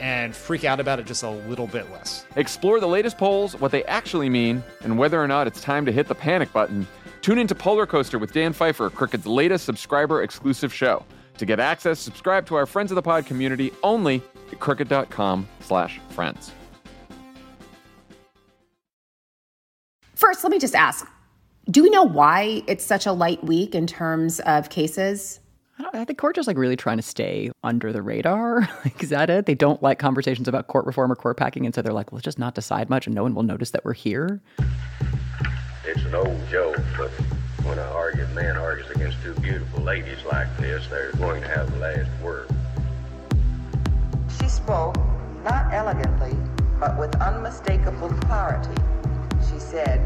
and freak out about it just a little bit less. Explore the latest polls, what they actually mean, and whether or not it's time to hit the panic button. Tune into Polar Coaster with Dan Pfeiffer, Crooked's latest subscriber exclusive show. To get access, subscribe to our Friends of the Pod community only at crooked.com slash friends. First, let me just ask, do we know why it's such a light week in terms of cases? I think court just like really trying to stay under the radar. like, is that it? They don't like conversations about court reform or court packing, and so they're like, "Let's just not decide much, and no one will notice that we're here." It's an old joke, but when a argued man argues against two beautiful ladies like this, they're going to have the last word. She spoke, not elegantly, but with unmistakable clarity. She said,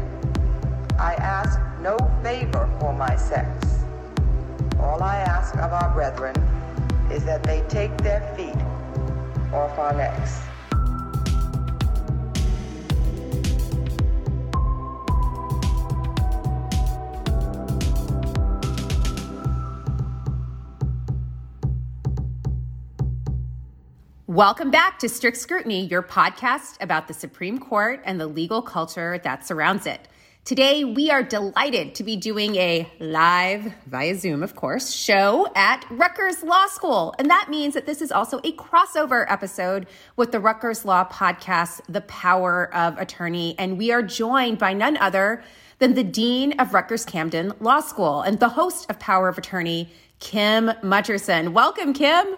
I ask no favor for my sex. All I ask of our brethren is that they take their feet off our necks. Welcome back to Strict Scrutiny, your podcast about the Supreme Court and the legal culture that surrounds it. Today, we are delighted to be doing a live, via Zoom, of course, show at Rutgers Law School. And that means that this is also a crossover episode with the Rutgers Law podcast, The Power of Attorney. And we are joined by none other than the Dean of Rutgers Camden Law School and the host of Power of Attorney, Kim Mutcherson. Welcome, Kim.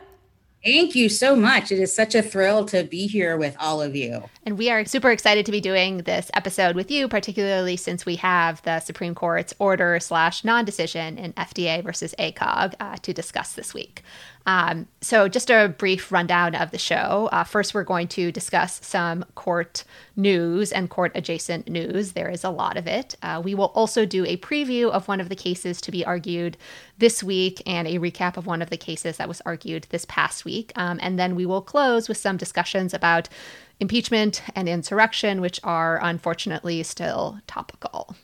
Thank you so much. It is such a thrill to be here with all of you. And we are super excited to be doing this episode with you, particularly since we have the Supreme Court's order slash non decision in FDA versus ACOG uh, to discuss this week. Um, so, just a brief rundown of the show. Uh, first, we're going to discuss some court news and court adjacent news. There is a lot of it. Uh, we will also do a preview of one of the cases to be argued this week and a recap of one of the cases that was argued this past week. Um, and then we will close with some discussions about impeachment and insurrection, which are unfortunately still topical.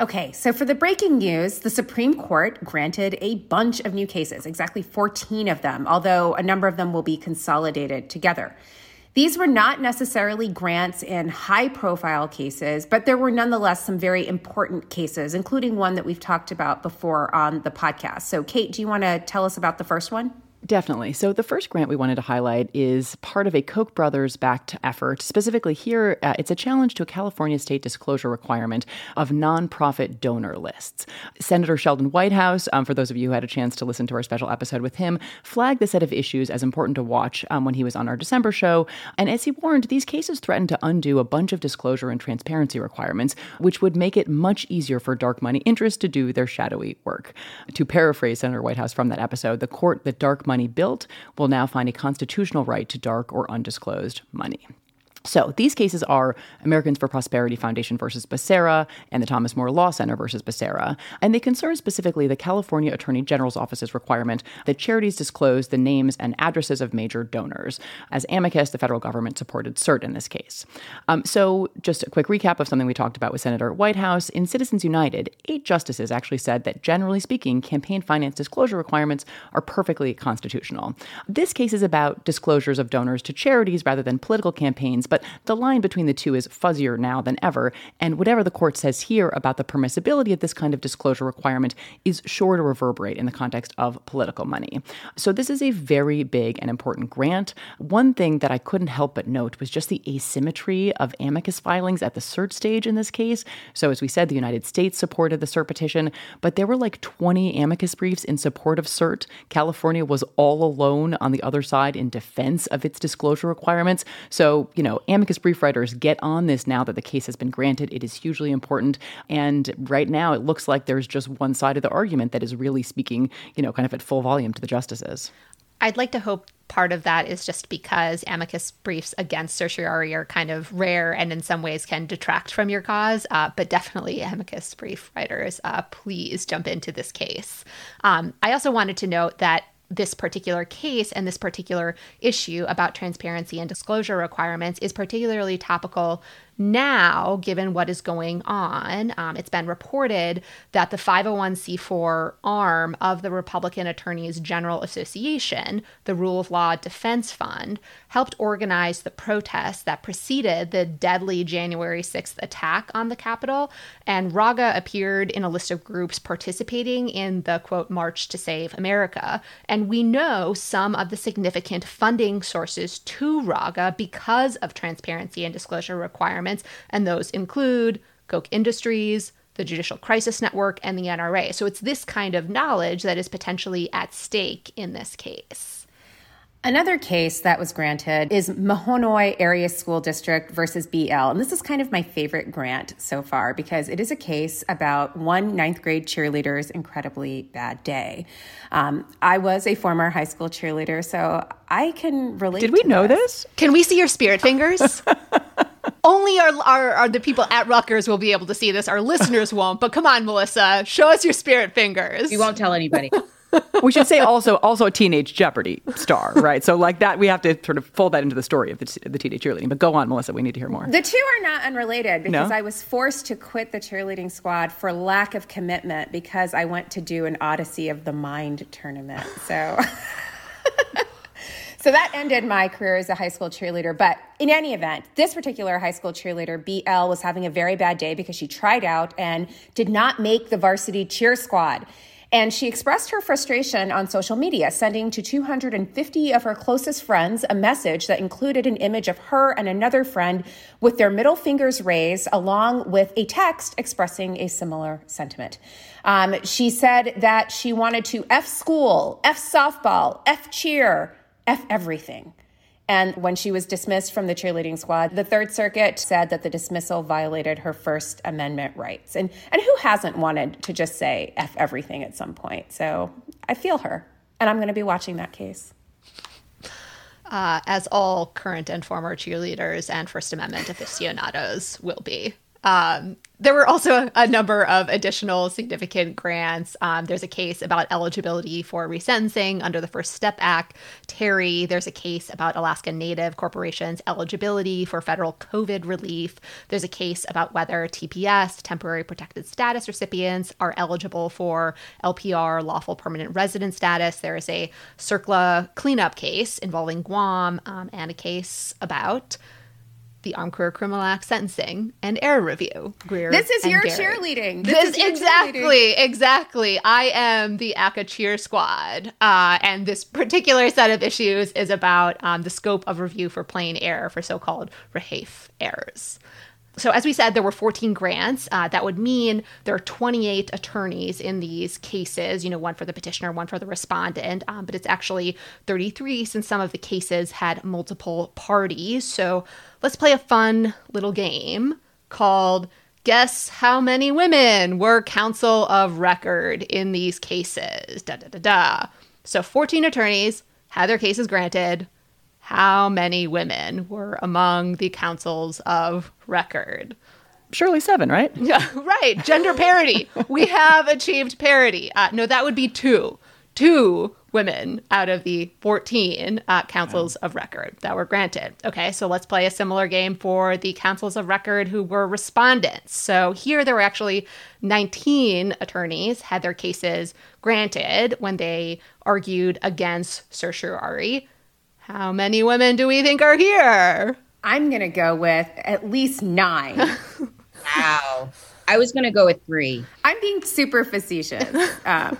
Okay, so for the breaking news, the Supreme Court granted a bunch of new cases, exactly 14 of them, although a number of them will be consolidated together. These were not necessarily grants in high profile cases, but there were nonetheless some very important cases, including one that we've talked about before on the podcast. So, Kate, do you want to tell us about the first one? Definitely. So, the first grant we wanted to highlight is part of a Koch brothers backed effort. Specifically, here, uh, it's a challenge to a California state disclosure requirement of nonprofit donor lists. Senator Sheldon Whitehouse, um, for those of you who had a chance to listen to our special episode with him, flagged the set of issues as important to watch um, when he was on our December show. And as he warned, these cases threaten to undo a bunch of disclosure and transparency requirements, which would make it much easier for dark money interests to do their shadowy work. To paraphrase Senator Whitehouse from that episode, the court that dark money built will now find a constitutional right to dark or undisclosed money. So these cases are Americans for Prosperity Foundation versus Becerra and the Thomas More Law Center versus Becerra, and they concern specifically the California Attorney General's office's requirement that charities disclose the names and addresses of major donors. As amicus, the federal government supported cert in this case. Um, so just a quick recap of something we talked about with Senator Whitehouse. In Citizens United, eight justices actually said that generally speaking, campaign finance disclosure requirements are perfectly constitutional. This case is about disclosures of donors to charities rather than political campaigns but the line between the two is fuzzier now than ever. And whatever the court says here about the permissibility of this kind of disclosure requirement is sure to reverberate in the context of political money. So this is a very big and important grant. One thing that I couldn't help but note was just the asymmetry of amicus filings at the cert stage in this case. So as we said, the United States supported the cert petition, but there were like 20 amicus briefs in support of cert. California was all alone on the other side in defense of its disclosure requirements. So, you know, amicus brief writers get on this now that the case has been granted. It is hugely important. And right now, it looks like there's just one side of the argument that is really speaking, you know, kind of at full volume to the justices. I'd like to hope part of that is just because amicus briefs against certiorari are kind of rare and in some ways can detract from your cause. Uh, but definitely, amicus brief writers, uh, please jump into this case. Um, I also wanted to note that this particular case and this particular issue about transparency and disclosure requirements is particularly topical now, given what is going on, um, it's been reported that the 501c4 arm of the Republican Attorneys General Association, the Rule of Law Defense Fund, helped organize the protests that preceded the deadly January 6th attack on the Capitol. And RAGA appeared in a list of groups participating in the quote, March to Save America. And we know some of the significant funding sources to RAGA because of transparency and disclosure requirements requirements, and those include Koch Industries, the Judicial Crisis Network, and the NRA. So it's this kind of knowledge that is potentially at stake in this case. Another case that was granted is Mahanoy Area School District versus BL. And this is kind of my favorite grant so far because it is a case about one ninth grade cheerleader's incredibly bad day. Um, I was a former high school cheerleader, so I can relate. Did we know this? this? Can we see your spirit fingers? Only our, our, our, the people at Rutgers will be able to see this. Our listeners won't. But come on, Melissa, show us your spirit fingers. We won't tell anybody we should say also also a teenage Jeopardy star, right? So like that, we have to sort of fold that into the story of the, the teenage cheerleading. But go on, Melissa. We need to hear more. The two are not unrelated because no? I was forced to quit the cheerleading squad for lack of commitment because I went to do an Odyssey of the Mind tournament. So. So that ended my career as a high school cheerleader. But in any event, this particular high school cheerleader, BL, was having a very bad day because she tried out and did not make the varsity cheer squad. And she expressed her frustration on social media, sending to 250 of her closest friends a message that included an image of her and another friend with their middle fingers raised, along with a text expressing a similar sentiment. Um, she said that she wanted to F school, F softball, F cheer, F everything. And when she was dismissed from the cheerleading squad, the Third Circuit said that the dismissal violated her First Amendment rights. And, and who hasn't wanted to just say F everything at some point? So I feel her. And I'm going to be watching that case. Uh, as all current and former cheerleaders and First Amendment aficionados will be. Um, there were also a number of additional significant grants. Um, there's a case about eligibility for resentencing under the First Step Act. Terry, there's a case about Alaska Native corporations' eligibility for federal COVID relief. There's a case about whether TPS, temporary protected status recipients, are eligible for LPR, lawful permanent resident status. There is a CERCLA cleanup case involving Guam um, and a case about the Armed Career Criminal Act sentencing and error review. Greer this is your Garrett. cheerleading. This, this is exactly, cheerleading. exactly. I am the ACA cheer squad, uh, and this particular set of issues is about um, the scope of review for plain error for so-called Rehaif errors so as we said there were 14 grants. Uh, that would mean there are 28 attorneys in these cases you know one for the petitioner one for the respondent. Um, but it's actually 33 since some of the cases had multiple parties. So let's play a fun little game called guess how many women were counsel of record in these cases. Da da da da. So 14 attorneys had their cases granted how many women were among the councils of record? Surely seven, right? Yeah, right. Gender parity. we have achieved parity. Uh, no, that would be two. Two women out of the 14 uh, councils of record that were granted. Okay, so let's play a similar game for the councils of record who were respondents. So here there were actually 19 attorneys had their cases granted when they argued against certiorari. How many women do we think are here? I'm going to go with at least nine. wow. I was going to go with three. I'm being super facetious. Um,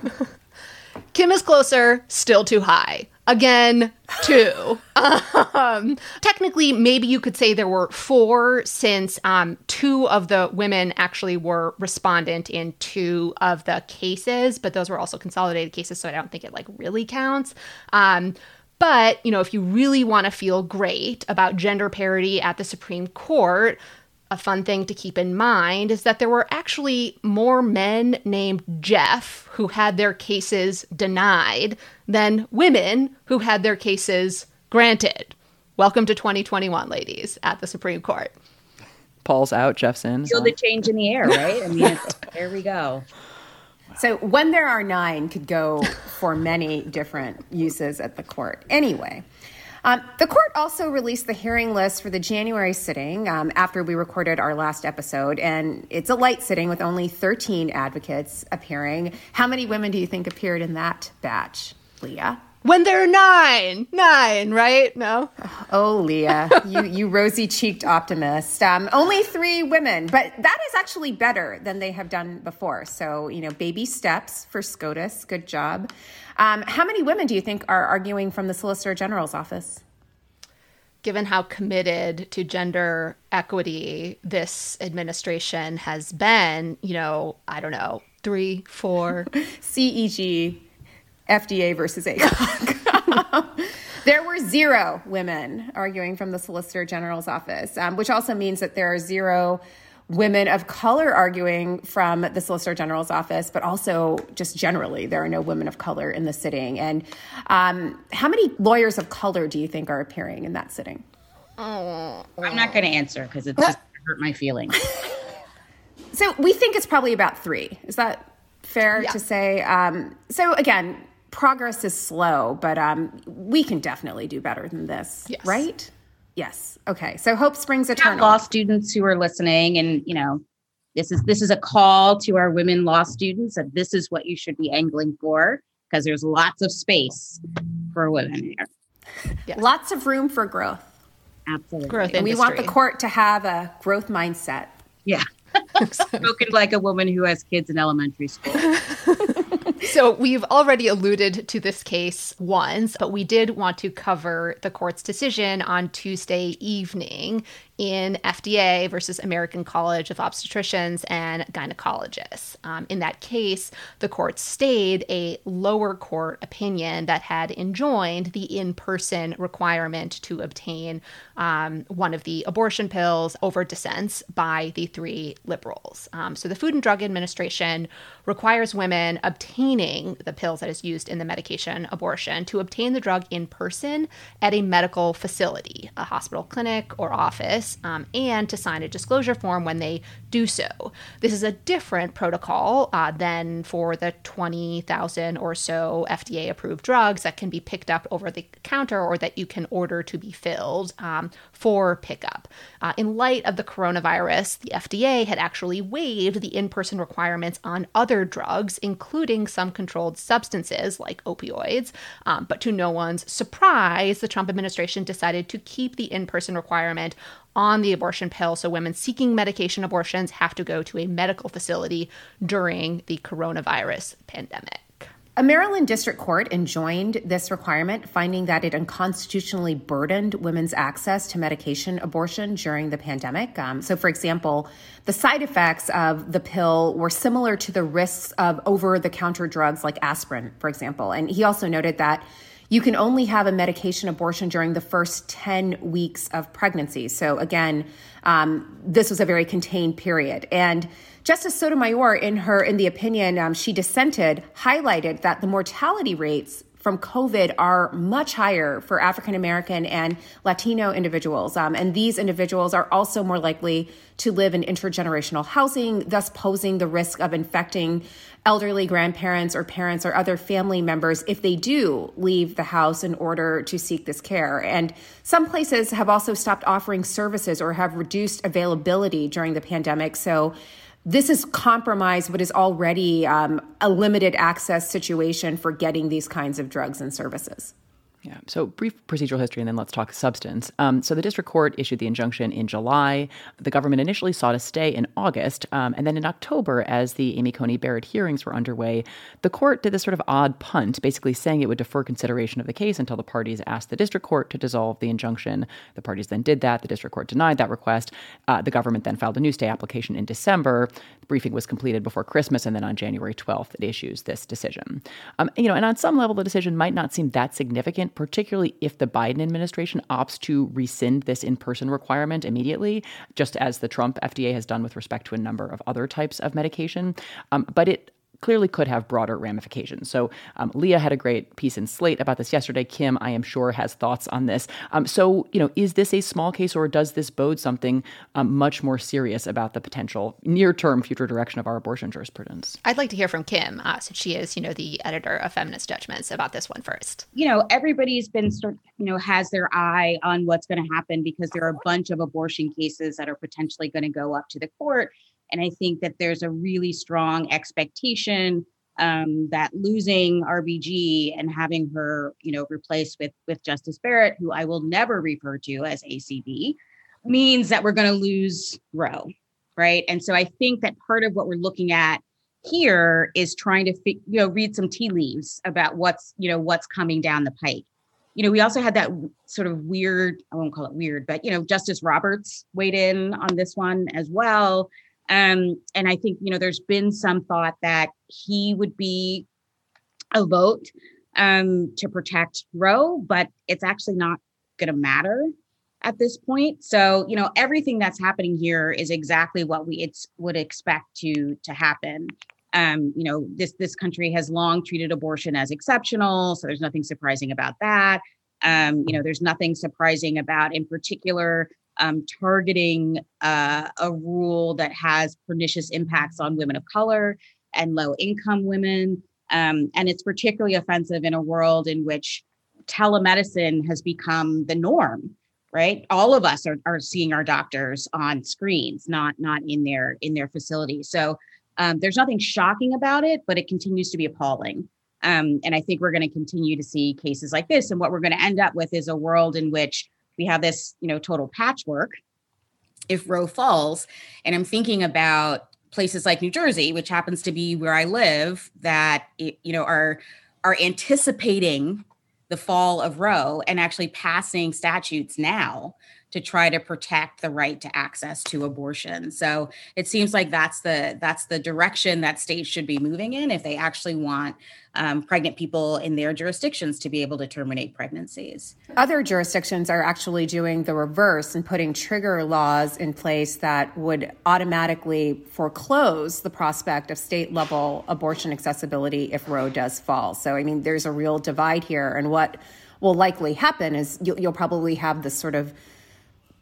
Kim is closer, still too high. Again, two. um, technically, maybe you could say there were four, since um, two of the women actually were respondent in two of the cases, but those were also consolidated cases, so I don't think it like really counts. Um, but, you know, if you really want to feel great about gender parity at the Supreme Court, a fun thing to keep in mind is that there were actually more men named Jeff who had their cases denied than women who had their cases granted. Welcome to 2021, ladies, at the Supreme Court. Paul's out, Jeff's in. Feel the change in the air, right? I mean, there we go. So when there are nine could go for many different uses at the court. Anyway, um, the court also released the hearing list for the January sitting um, after we recorded our last episode, and it's a light sitting with only 13 advocates appearing. How many women do you think appeared in that batch, Leah? When they're nine, nine, right? No. Oh, Leah, you you rosy cheeked optimist. Um, only three women, but that is actually better than they have done before. So you know, baby steps for SCOTUS. Good job. Um, how many women do you think are arguing from the Solicitor General's office? Given how committed to gender equity this administration has been, you know, I don't know, three, four. CEG, FDA versus ACOG. there were zero women arguing from the Solicitor General's office, um, which also means that there are zero women of color arguing from the Solicitor General's office, but also just generally, there are no women of color in the sitting. And um, how many lawyers of color do you think are appearing in that sitting? I'm not going to answer because it's just hurt my feelings. So we think it's probably about three. Is that fair Yeah. to say? Um, so again, progress is slow, but um, we can definitely do better than this, Yes. right? Yes. Okay. So hope springs have eternal. law students who are listening and you know this is this is a call to our women law students that this is what you should be angling for because there's lots of space for women here Lots of room for growth. absolutely Growth And we want the court to have a growth mindset. yeah spoken like a woman who has kids in elementary school So we've already alluded to this case once, but we did want to cover the court's decision on Tuesday evening in FDA versus American College of Obstetricians and Gynecologists. Um, in that case, the court stayed a lower court opinion that had enjoined the in person requirement to obtain um, one of the abortion pills over dissents by the three liberals. Um, so the Food and Drug Administration requires women obtaining the pills that is used in the medication abortion to obtain the drug in person at a medical facility, a hospital clinic or office, um, and to sign a disclosure form when they do so. This is a different protocol uh, than for the 20,000 or so FDA approved drugs that can be picked up over the counter or that you can order to be filled um, for pickup. Uh, in light of the coronavirus, the FDA had actually waived the in person requirements on other drugs, including some controlled substances like opioids. Um, but to no one's surprise, the Trump administration decided to keep the in person requirement on the abortion pill. So women seeking medication abortions have to go to a medical facility during the coronavirus pandemic. A Maryland district court enjoined this requirement, finding that it unconstitutionally burdened women's access to medication abortion during the pandemic. Um, so, for example, the side effects of the pill were similar to the risks of over the counter drugs like aspirin, for example. And he also noted that you can only have a medication abortion during the first 10 weeks of pregnancy. So, again, um, this was a very contained period. And Justice Sotomayor, in her in the opinion um, she dissented, highlighted that the mortality rates from COVID are much higher for African American and Latino individuals. Um, and these individuals are also more likely to live in intergenerational housing, thus posing the risk of infecting elderly grandparents or parents or other family members if they do leave the house in order to seek this care. And some places have also stopped offering services or have reduced availability during the pandemic. So this has compromised what is already um, a limited access situation for getting these kinds of drugs and services. Yeah. So brief procedural history, and then let's talk substance. Um, so the district court issued the injunction in July. The government initially sought a stay in August, um, and then in October, as the Amy Coney Barrett hearings were underway, the court did this sort of odd punt, basically saying it would defer consideration of the case until the parties asked the district court to dissolve the injunction. The parties then did that. The district court denied that request. Uh, the government then filed a new stay application in December. The briefing was completed before Christmas, and then on January 12th, it issues this decision. Um, you know, and on some level, the decision might not seem that significant particularly if the Biden administration opts to rescind this in person requirement immediately, just as the Trump FDA has done with respect to a number of other types of medication. Um, but it clearly could have broader ramifications. So, um, Leah had a great piece in Slate about this yesterday. Kim, I am sure, has thoughts on this. Um, so, you know, is this a small case or does this bode something um, much more serious about the potential near term future direction of our abortion jurisprudence? I'd like to hear from Kim, uh, since she is, you know, the editor of Feminist Judgments about this one first. You know, everybody's been sort you know, has their eye on what's going to happen because there are a bunch of abortion cases that are potentially going to go up to the court and I think that there's a really strong expectation um, that losing RBG and having her, you know, replaced with with Justice Barrett, who I will never refer to as ACB, means that we're going to lose Roe, right? And so I think that part of what we're looking at here is trying to, you know, read some tea leaves about what's, you know, what's coming down the pike. You know, we also had that sort of weird, I won't call it weird, but you know, Justice Roberts weighed in on this one as well. Um, and I think, you know, there's been some thought that he would be a vote um, to protect Roe, but it's actually not going to matter at this point. So, you know, everything that's happening here is exactly what we it's would expect to to happen. Um, you know, this this country has long treated abortion as exceptional, so there's nothing surprising about that. Um, you know, there's nothing surprising about, in particular, um, targeting uh, a rule that has pernicious impacts on women of color and low income women. Um, and it's particularly offensive in a world in which telemedicine has become the norm right? All of us are, are seeing our doctors on screens not not in their in their facility. So um, there's nothing shocking about it but it continues to be appalling. Um, and i think we're going to continue to see cases like this. And what we're going to end up with is a world in which we have this, you know, total patchwork if Roe falls. And I'm thinking about places like New Jersey, which happens to be where I live, that you know are are anticipating the fall of Roe and actually passing statutes now to try to protect the right to access to abortion. So it seems like that's the that's the direction that states should be moving in if they actually want um, pregnant people in their jurisdictions to be able to terminate pregnancies. Other jurisdictions are actually doing the reverse and putting trigger laws in place that would automatically foreclose the prospect of state level abortion accessibility if Roe does fall. So, I mean, there's a real divide here. And what will likely happen is you'll, you'll probably have this sort of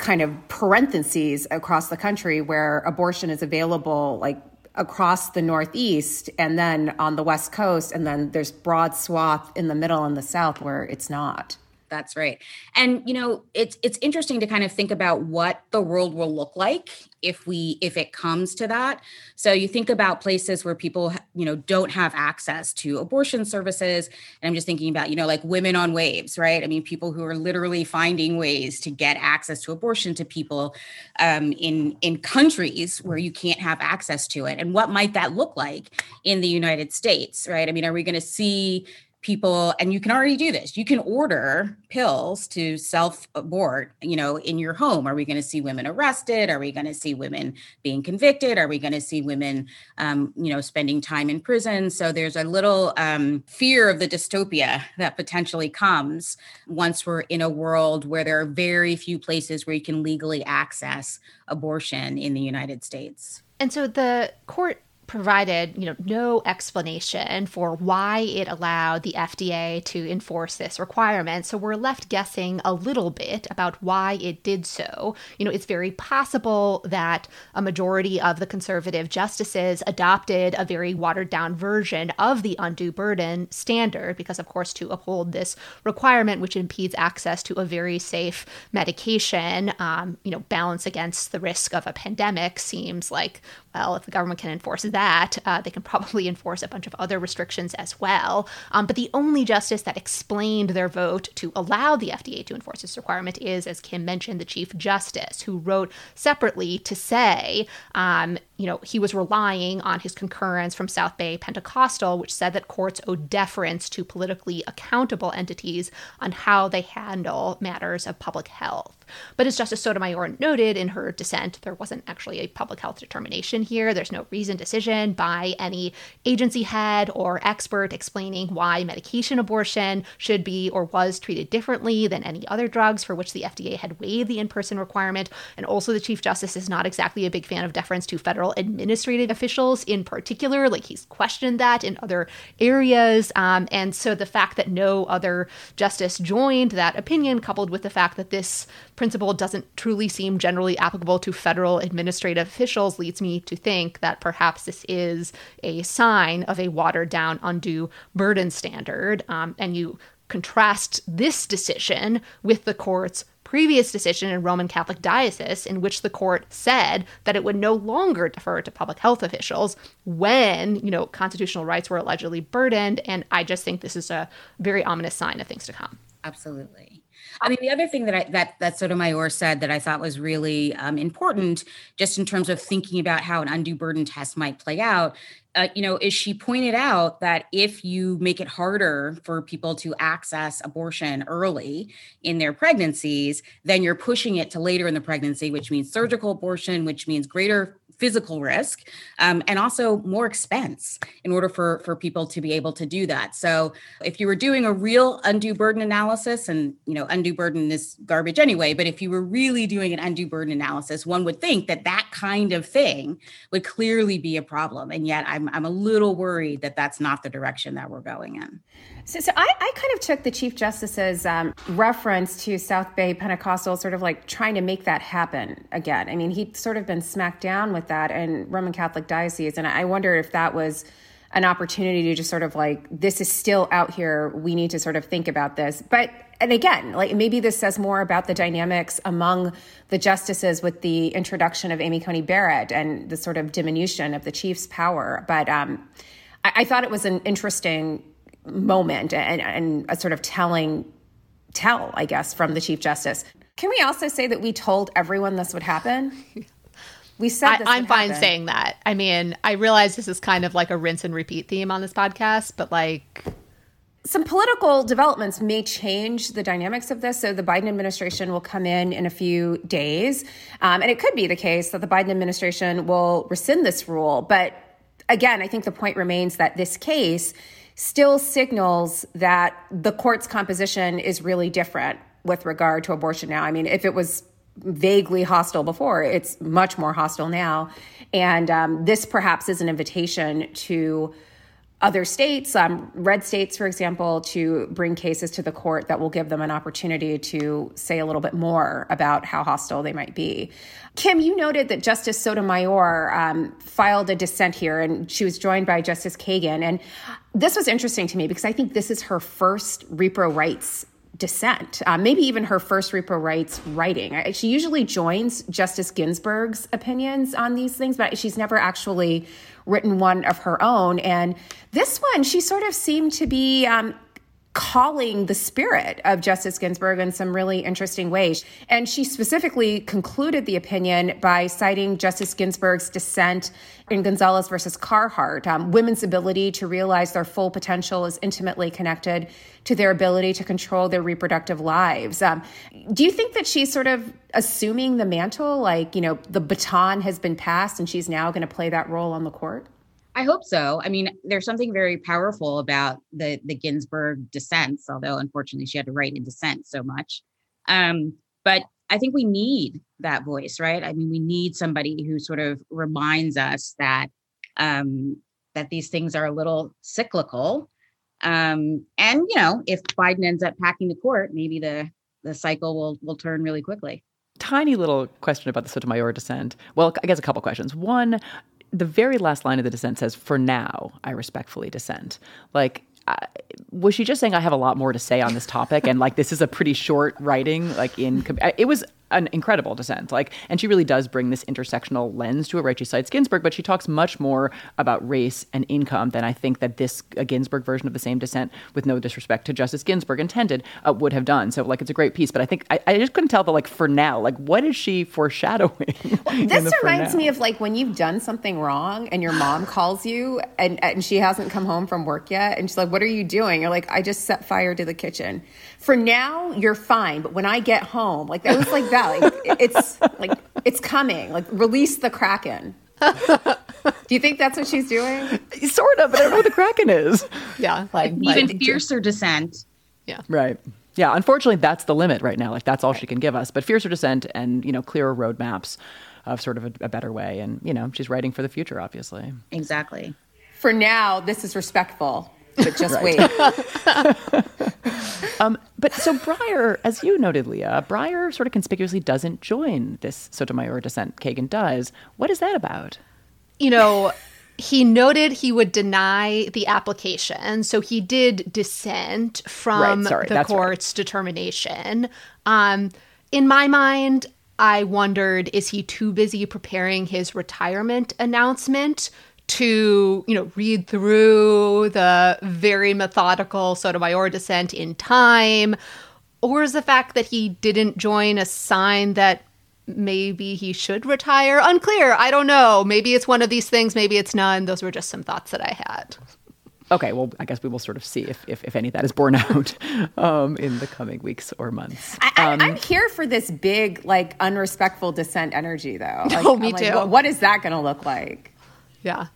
kind of parentheses across the country where abortion is available like across the northeast and then on the west coast and then there's broad swath in the middle and the south where it's not that's right. And you know, it's it's interesting to kind of think about what the world will look like if we if it comes to that. So you think about places where people, you know, don't have access to abortion services, and I'm just thinking about, you know, like women on waves, right? I mean, people who are literally finding ways to get access to abortion to people um, in in countries where you can't have access to it. And what might that look like in the United States, right? I mean, are we going to see people and you can already do this. You can order pills to self abort you know in your home. Are we going to see women arrested? Are we going to see women being convicted? Are we going to see women um, you know spending time in prison? So there's a little um, fear of the dystopia that potentially comes once we're in a world where there are very few places where you can legally access abortion in the united states. And so the court provided, you know, no explanation for why it allowed the FDA to enforce this requirement. So we're left guessing a little bit about why it did so. You know, it's very possible that a majority of the conservative justices adopted a very watered down version of the undue burden standard because of course to uphold this requirement which impedes access to a very safe medication, um, you know, balance against the risk of a pandemic seems like well, if the government can enforce that, uh, they can probably enforce a bunch of other restrictions as well. Um, but the only justice that explained their vote to allow the FDA to enforce this requirement is, as Kim mentioned, the Chief Justice, who wrote separately to say, um, you know, he was relying on his concurrence from South Bay Pentecostal, which said that courts owe deference to politically accountable entities on how they handle matters of public health. But as Justice Sotomayor noted in her dissent, there wasn't actually a public health determination here. There's no reasoned decision by any agency head or expert explaining why medication abortion should be or was treated differently than any other drugs for which the FDA had waived the in person requirement. And also, the Chief Justice is not exactly a big fan of deference to federal administrative officials in particular. Like he's questioned that in other areas. Um, and so the fact that no other justice joined that opinion, coupled with the fact that this principle doesn't truly seem generally applicable to federal administrative officials, leads me to think that perhaps this is a sign of a watered down undue burden standard. Um, and you contrast this decision with the court's previous decision in Roman Catholic Diocese, in which the court said that it would no longer defer to public health officials when, you know, constitutional rights were allegedly burdened. And I just think this is a very ominous sign of things to come. Absolutely. I mean, the other thing that I, that that Sotomayor said that I thought was really um, important, just in terms of thinking about how an undue burden test might play out, uh, you know, is she pointed out that if you make it harder for people to access abortion early in their pregnancies, then you're pushing it to later in the pregnancy, which means surgical abortion, which means greater physical risk um, and also more expense in order for for people to be able to do that. So if you were doing a real undue burden analysis and you know undue burden is garbage anyway but if you were really doing an undue burden analysis one would think that that kind of thing would clearly be a problem. And yet i'm, I'm a little worried that that's not the direction that we're going in so, so I, I, kind of took the Chief Justice's um, reference to South Bay Pentecostal, sort of like trying to make that happen again. I mean, he'd sort of been smacked down with that in Roman Catholic Diocese. And I wonder if that was an opportunity to just sort of like, this is still out here. We need to sort of think about this. But, and again, like maybe this says more about the dynamics among the justices with the introduction of Amy Coney Barrett and the sort of diminution of the chief's power. But um, I, I thought it was an interesting moment and, and a sort of telling tell, I guess, from the Chief Justice. Can we also say that we told everyone this would happen? We said I, am fine happen. saying that. I mean, I realize this is kind of like a rinse and repeat theme on this podcast, but like some political developments may change the dynamics of this. So the Biden administration will come in in a few days, um, and it could be the case that the Biden administration will rescind this rule. But again, I think the point remains that this case still signals that the court's composition is really different with regard to abortion now. I mean, if it was vaguely hostile before, it's much more hostile now. And um, this perhaps is an invitation to other states, um, red states, for example, to bring cases to the court that will give them an opportunity to say a little bit more about how hostile they might be. Kim, you noted that Justice Sotomayor um, filed a dissent here, and she was joined by Justice Kagan. And this was interesting to me because I think this is her first repro rights dissent, uh, maybe even her first repro rights writing. She usually joins Justice Ginsburg's opinions on these things, but she's never actually written one of her own. And this one, she sort of seemed to be um, calling the spirit of Justice Ginsburg in some really interesting ways. And she specifically concluded the opinion by citing Justice Ginsburg's dissent in Gonzales versus Carhart. Um, women's ability to realize their full potential is intimately connected to their ability to control their reproductive lives. Um, do you think that she's sort of assuming the mantle, like, you know, the baton has been passed and she's now going to play that role on the court? I hope so. I mean, there's something very powerful about the the Ginsburg dissents, although unfortunately she had to write in dissent so much. Um, but I think we need that voice, right? I mean, we need somebody who sort of reminds us that um, that these things are a little cyclical. Um, and you know, if Biden ends up packing the court, maybe the the cycle will will turn really quickly tiny little question about the Sotomayor dissent. Well, I guess a couple questions. One, the very last line of the dissent says, "For now, I respectfully dissent." Like, uh, was she just saying I have a lot more to say on this topic, and like this is a pretty short writing? Like in, it was an incredible dissent. Like, and she really does bring this intersectional lens to it, right? She cites Ginsburg, but she talks much more about race and income than I think that this a Ginsburg version of the same dissent, with no disrespect to Justice Ginsburg intended, uh, would have done. So, like, it's a great piece. But I think I, I just couldn't tell. But like, for now, like, what is she foreshadowing? Well, this reminds me of like when you've done something wrong and your mom calls you and and she hasn't come home from work yet, and she's like, "What are you doing?" You're like, "I just set fire to the kitchen." For now, you're fine, but when I get home, like that was like that like it's like it's coming. Like release the kraken. Do you think that's what she's doing? Sort of, but I don't know what the Kraken is. Yeah. Like, Even like- fiercer Yeah, Right. Yeah, unfortunately, that's the limit right now. Like, that's all she can give us. But fiercer dissent and, you know, clearer roadmaps of sort of a, a better way. And, you know, she's writing for the future, obviously. Exactly. For now, this is respectful, but just wait. Um, but so Breyer, as you noted, Leah, Breyer sort of conspicuously doesn't join this Sotomayor dissent. Kagan does. What is that about? you know, he noted he would deny the application. So he did dissent from Right, sorry, the that's right. court's determination. Um, in my mind, I wondered is he too busy preparing his retirement announcement to, you know, read through the very methodical Sotomayor dissent in time? Or is the fact that he didn't join a sign that maybe he should retire? Unclear. I don't know. Maybe it's one of these things, maybe it's none. Those were just some thoughts that I had. Okay, well, I guess we will sort of see if, if, if any of that is borne out um, in the coming weeks or months. I, I, Um, I'm here for this big, like, unrespectful dissent energy, though. Like, Oh, me I'm like, too. what- what is that going to look like? Yeah.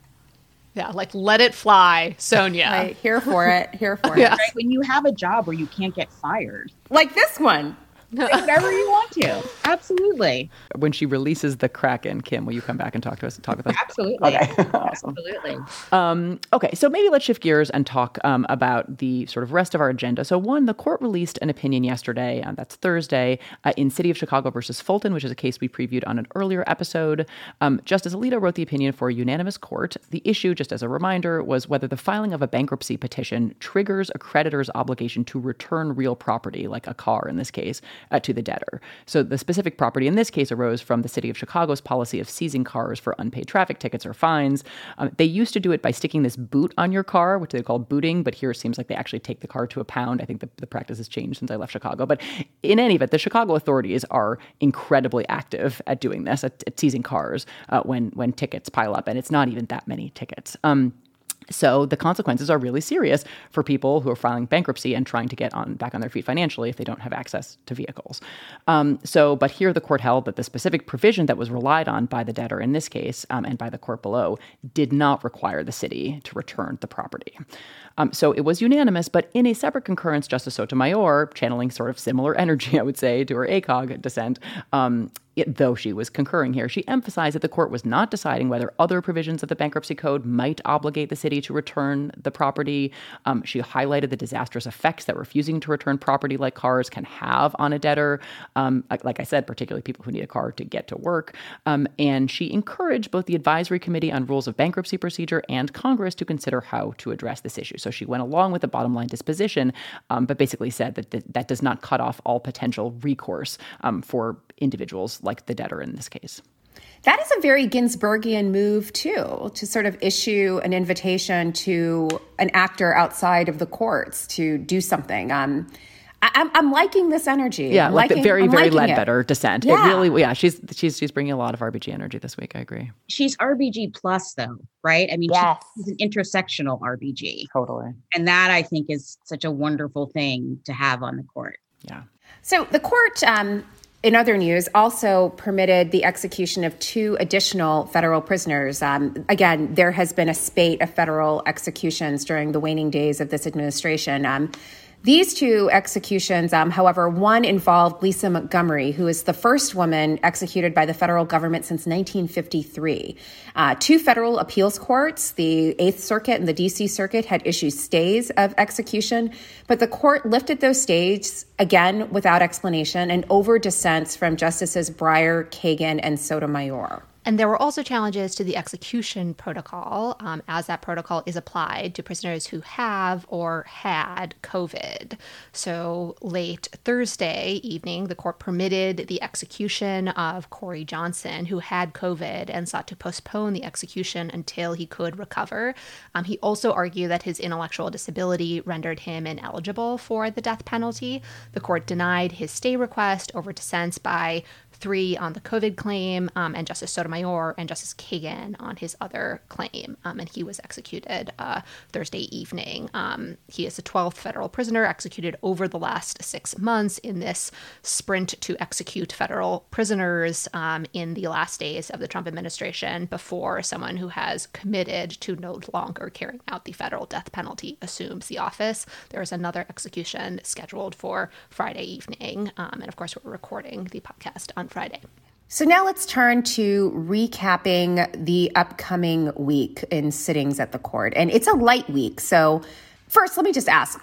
Yeah, like let it fly, Sonia. Like, here for it. Here for Yeah. it. Right? When you have a job where you can't get fired, Like this one. Whatever you want to. Absolutely. when she releases the Kraken, Kim, will you come back and talk to us? And talk with us? Absolutely. Okay, awesome. Absolutely. Um, okay, so maybe let's shift gears and talk um, about the sort of rest of our agenda. So, one, the court released an opinion yesterday, uh, that's Thursday, uh, in City of Chicago versus Fulton, which is a case we previewed on an earlier episode. Um, Justice Alito wrote the opinion for a unanimous court. The issue, just as a reminder, was whether the filing of a bankruptcy petition triggers a creditor's obligation to return real property, like a car in this case, uh, to the debtor. So, the specific property in this case arose from the City of Chicago's policy of seizing cars for unpaid traffic tickets or fines. Um, they used to do it by sticking this boot on your car, which they call booting, but here it seems like they actually take the car to a pound. I think the, the practice has changed since I left Chicago. But in any event, the Chicago authorities are incredibly active at doing this, at, at seizing cars uh, when when tickets pile up, and it's not even that many tickets. Um, so the consequences are really serious for people who are filing bankruptcy and trying to get on back on their feet financially if they don't have access to vehicles. Um, so, but here the court held that the specific provision that was relied on by the debtor in this case um, and by the court below did not require the city to return the property. Um, so it was unanimous, but in a separate concurrence, Justice Sotomayor, channeling sort of similar energy, I would say, to her ACOG dissent, um, though she was concurring here, she emphasized that the court was not deciding whether other provisions of the bankruptcy code might obligate the city to return the property. Um, she highlighted the disastrous effects that refusing to return property like cars can have on a debtor. Um, like, like I said, particularly people who need a car to get to work. Um, and she encouraged both the Advisory Committee on Rules of Bankruptcy Procedure and Congress to consider how to address this issue. So she went along with the bottom line disposition, um, but basically said that th- that does not cut off all potential recourse um, for individuals like the debtor in this case. That is a very Ginsburgian move, too, to sort of issue an invitation to an actor outside of the courts to do something. Um, I, I'm, I'm liking this energy. Yeah, I'm like liking- very, I'm very liking it. Ledbetter dissent. Yeah. It really, yeah, she's she's she's bringing a lot of RBG energy this week. I agree. She's RBG plus though, right? I mean, Yes. she's an intersectional RBG. Totally. And that I think is such a wonderful thing to have on the court. Yeah. So the court, um, in other news, also permitted the execution of two additional federal prisoners. Um, again, there has been a spate of federal executions during the waning days of this administration. Um, these two executions, um, however, one involved Lisa Montgomery, who is the first woman executed by the federal government since 1953. Uh, two federal appeals courts, the Eighth Circuit and the DC Circuit, had issued stays of execution, but the court lifted those stays again without explanation and over dissents from Justices Breyer, Kagan, and Sotomayor. And there were also challenges to the execution protocol, um, as that protocol is applied to prisoners who have or had COVID. So late Thursday evening, the court permitted the execution of Corey Johnson, who had COVID and sought to postpone the execution until he could recover. Um, he also argued that his intellectual disability rendered him ineligible for the death penalty. The court denied his stay request over dissents by three on the COVID claim, um, and Justice Sotomayor and Justice Kagan on his other claim. Um, and he was executed uh, Thursday evening. Um, he is the 12th federal prisoner executed over the last six months in this sprint to execute federal prisoners um, in the last days of the Trump administration before someone who has committed to no longer carrying out the federal death penalty assumes the office. There is another execution scheduled for Friday evening. Um, and of course, we're recording the podcast on Friday. So now let's turn to recapping the upcoming week in sittings at the court. And it's a light week. So, first, let me just ask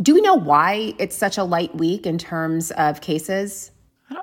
do we know why it's such a light week in terms of cases?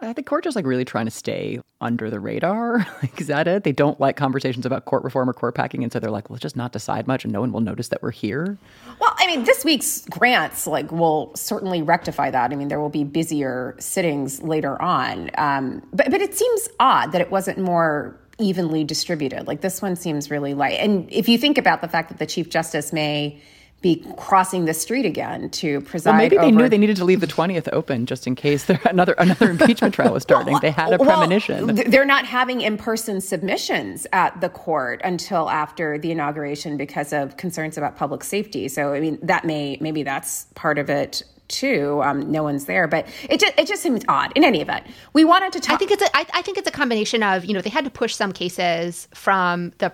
I think court just like really trying to stay under the radar. like, is that it? They don't like conversations about court reform or court packing, and so they're like, let's just not decide much, and no one will notice that we're here. Well, I mean, this week's grants like will certainly rectify that. I mean, there will be busier sittings later on, um, but but it seems odd that it wasn't more evenly distributed. Like this one seems really light. And if you think about the fact that the chief justice may be crossing the street again to preside. Well, maybe they over... knew they needed to leave the twentieth open just in case there another another impeachment trial was starting. well, they had a premonition. They're not having in person submissions at the court until after the inauguration because of concerns about public safety. So, I mean, that may maybe that's part of it too. Um, no one's there, but it just it just seems odd. In any event, we wanted to talk. I think it's a, I, I think it's a combination of you know they had to push some cases from the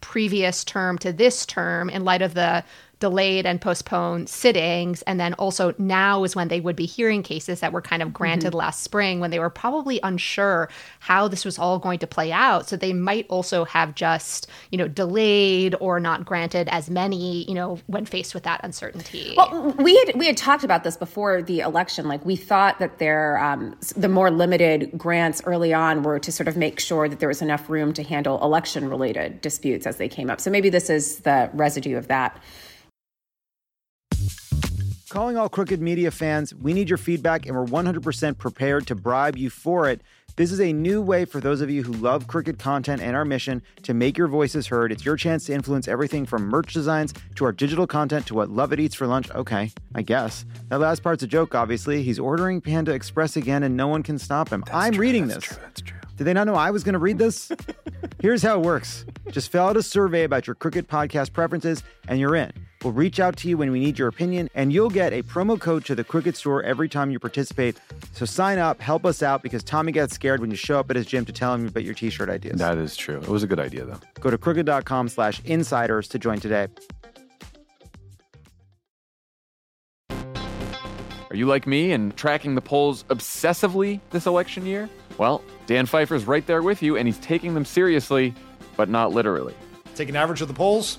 previous term to this term in light of the delayed and postponed sittings. And then also now is when they would be hearing cases that were kind of granted mm-hmm. last spring when they were probably unsure how this was all going to play out. So they might also have just, you know, delayed or not granted as many, you know, when faced with that uncertainty. Well, we had we had talked about this before the election. Like we thought that there um, the more limited grants early on were to sort of make sure that there was enough room to handle election related disputes as they came up. So maybe this is the residue of that. Calling all Crooked Media fans, we need your feedback and we're 100% prepared to bribe you for it. This is a new way for those of you who love Crooked content and our mission to make your voices heard. It's your chance to influence everything from merch designs to our digital content to what Lovett eats for lunch. Okay, I guess. That last part's a joke, obviously. He's ordering Panda Express again and no one can stop him. That's I'm true, reading that's this. True, that's true. Did they not know I was going to read this? Here's how it works just fill out a survey about your Crooked podcast preferences, and you're in. We'll reach out to you when we need your opinion, and you'll get a promo code to the Crooked Store every time you participate. So sign up, help us out, because Tommy gets scared when you show up at his gym to tell him about your t-shirt ideas. That is true. It was a good idea, though. Go to crooked.com slash insiders to join today. Are you like me and tracking the polls obsessively this election year? Well, Dan Pfeiffer's right there with you, and he's taking them seriously, but not literally. Take an average of the polls.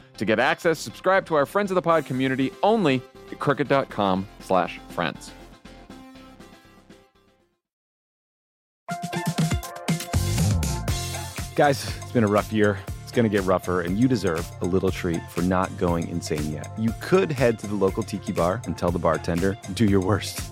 To get access, subscribe to our Friends of the Pod community only at crooked.com slash friends. Guys, it's been a rough year. It's going to get rougher, and you deserve a little treat for not going insane yet. You could head to the local tiki bar and tell the bartender, do your worst.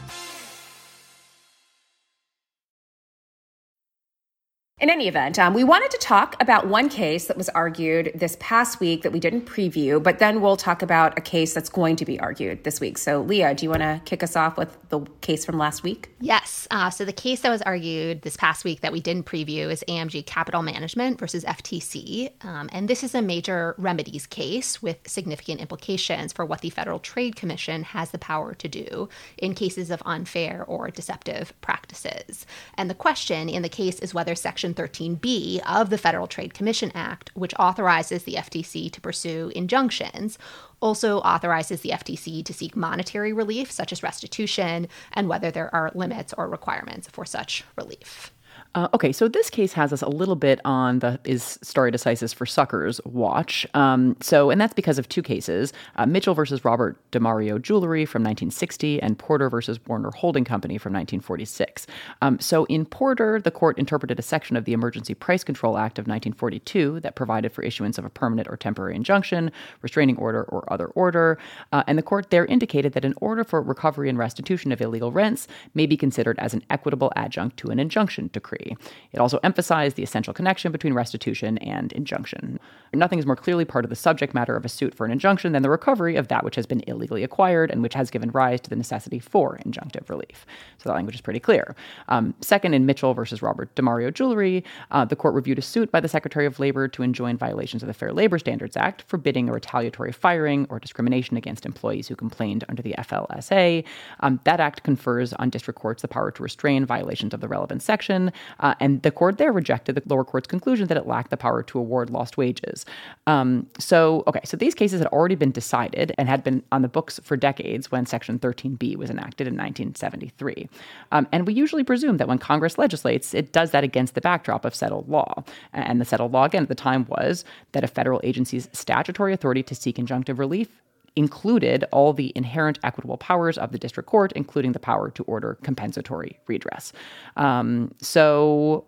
In any event, um, we wanted to talk about one case that was argued this past week that we didn't preview, but then we'll talk about a case that's going to be argued this week. So, Leah, do you want to kick us off with the case from last week? Yes. Uh, so, the case that was argued this past week that we didn't preview is AMG Capital Management versus FTC. Um, and this is a major remedies case with significant implications for what the Federal Trade Commission has the power to do in cases of unfair or deceptive practices. And the question in the case is whether Section Section 13B of the Federal Trade Commission Act, which authorizes the FTC to pursue injunctions, also authorizes the FTC to seek monetary relief, such as restitution, and whether there are limits or requirements for such relief. Uh, okay, so this case has us a little bit on the is stare decisis for suckers watch. Um, so, and that's because of two cases: uh, Mitchell versus Robert DeMario Jewelry from 1960, and Porter versus Warner Holding Company from 1946. Um, so, in Porter, the court interpreted a section of the Emergency Price Control Act of 1942 that provided for issuance of a permanent or temporary injunction, restraining order, or other order, uh, and the court there indicated that an order for recovery and restitution of illegal rents may be considered as an equitable adjunct to an injunction decree. It also emphasized the essential connection between restitution and injunction. Nothing is more clearly part of the subject matter of a suit for an injunction than the recovery of that which has been illegally acquired and which has given rise to the necessity for injunctive relief. So that language is pretty clear. Um, second, in Mitchell versus Robert DeMario Jewelry, uh, the court reviewed a suit by the Secretary of Labor to enjoin violations of the Fair Labor Standards Act, forbidding a retaliatory firing or discrimination against employees who complained under the FLSA. Um, that act confers on district courts the power to restrain violations of the relevant section, uh, and the court there rejected the lower court's conclusion that it lacked the power to award lost wages. Um, so, okay, so these cases had already been decided and had been on the books for decades when Section 13B was enacted in 1973. Um, and we usually presume that when Congress legislates, it does that against the backdrop of settled law. And the settled law, again, at the time was that a federal agency's statutory authority to seek injunctive relief included all the inherent equitable powers of the district court, including the power to order compensatory redress. Um, so,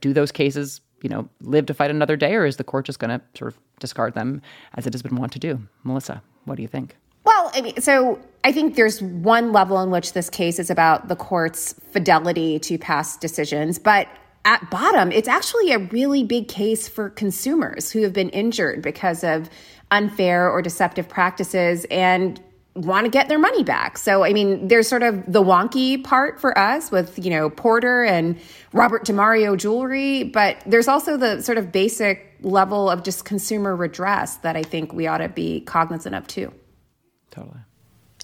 do those cases, you know, live to fight another day, or is the court just going to sort of discard them as it has been wont to do? Melissa, what do you think? Well, I mean, so I think there's one level in which this case is about the court's fidelity to past decisions, but at bottom, it's actually a really big case for consumers who have been injured because of unfair or deceptive practices and want to get their money back. So, I mean, there's sort of the wonky part for us with, you know, Porter and Robert DeMario jewelry, but there's also the sort of basic level of just consumer redress that I think we ought to be cognizant of too. Totally.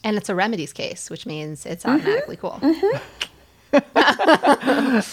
And it's a remedies case, which means it's automatically mm-hmm. cool. Mm-hmm. and,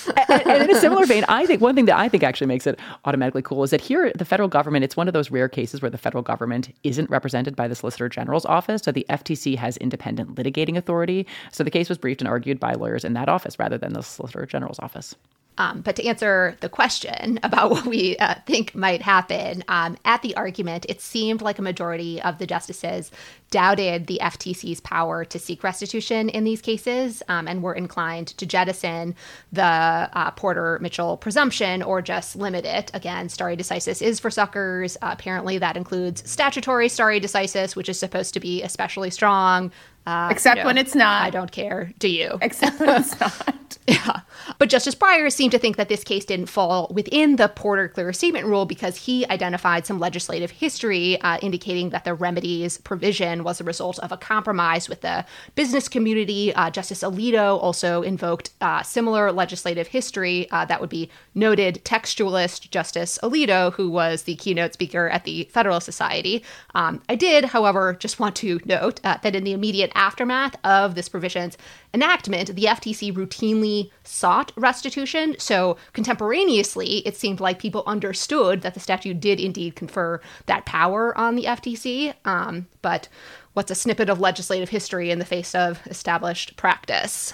in a similar vein, I think one thing that I think actually makes it automatically cool is that here, the federal government, it's one of those rare cases where the federal government isn't represented by the Solicitor General's office. So the FTC has independent litigating authority. So the case was briefed and argued by lawyers in that office rather than the Solicitor General's office. Um, but to answer the question about what we uh, think might happen, um, at the argument, it seemed like a majority of the justices doubted the FTC's power to seek restitution in these cases um, and were inclined to jettison the uh, Porter Mitchell presumption or just limit it. Again, stare decisis is for suckers. Uh, apparently, that includes statutory stare decisis, which is supposed to be especially strong. Uh, Except when it's not. I don't care. Do you? Except when it's not. yeah. But Justice Breyer seemed to think that this case didn't fall within the Porter clear statement rule because he identified some legislative history uh, indicating that the remedies provision was a result of a compromise with the business community. Uh, Justice Alito also invoked uh, similar legislative history uh, that would be noted textualist Justice Alito, who was the keynote speaker at the Federalist Society. Um, I did, however, just want to note uh, that in the immediate aftermath of this provision's enactment, the FTC routinely sought restitution. So, contemporaneously, it seemed like people understood that the statute did indeed confer that power on the FTC. Um, but what's a snippet of legislative history in the face of established practice?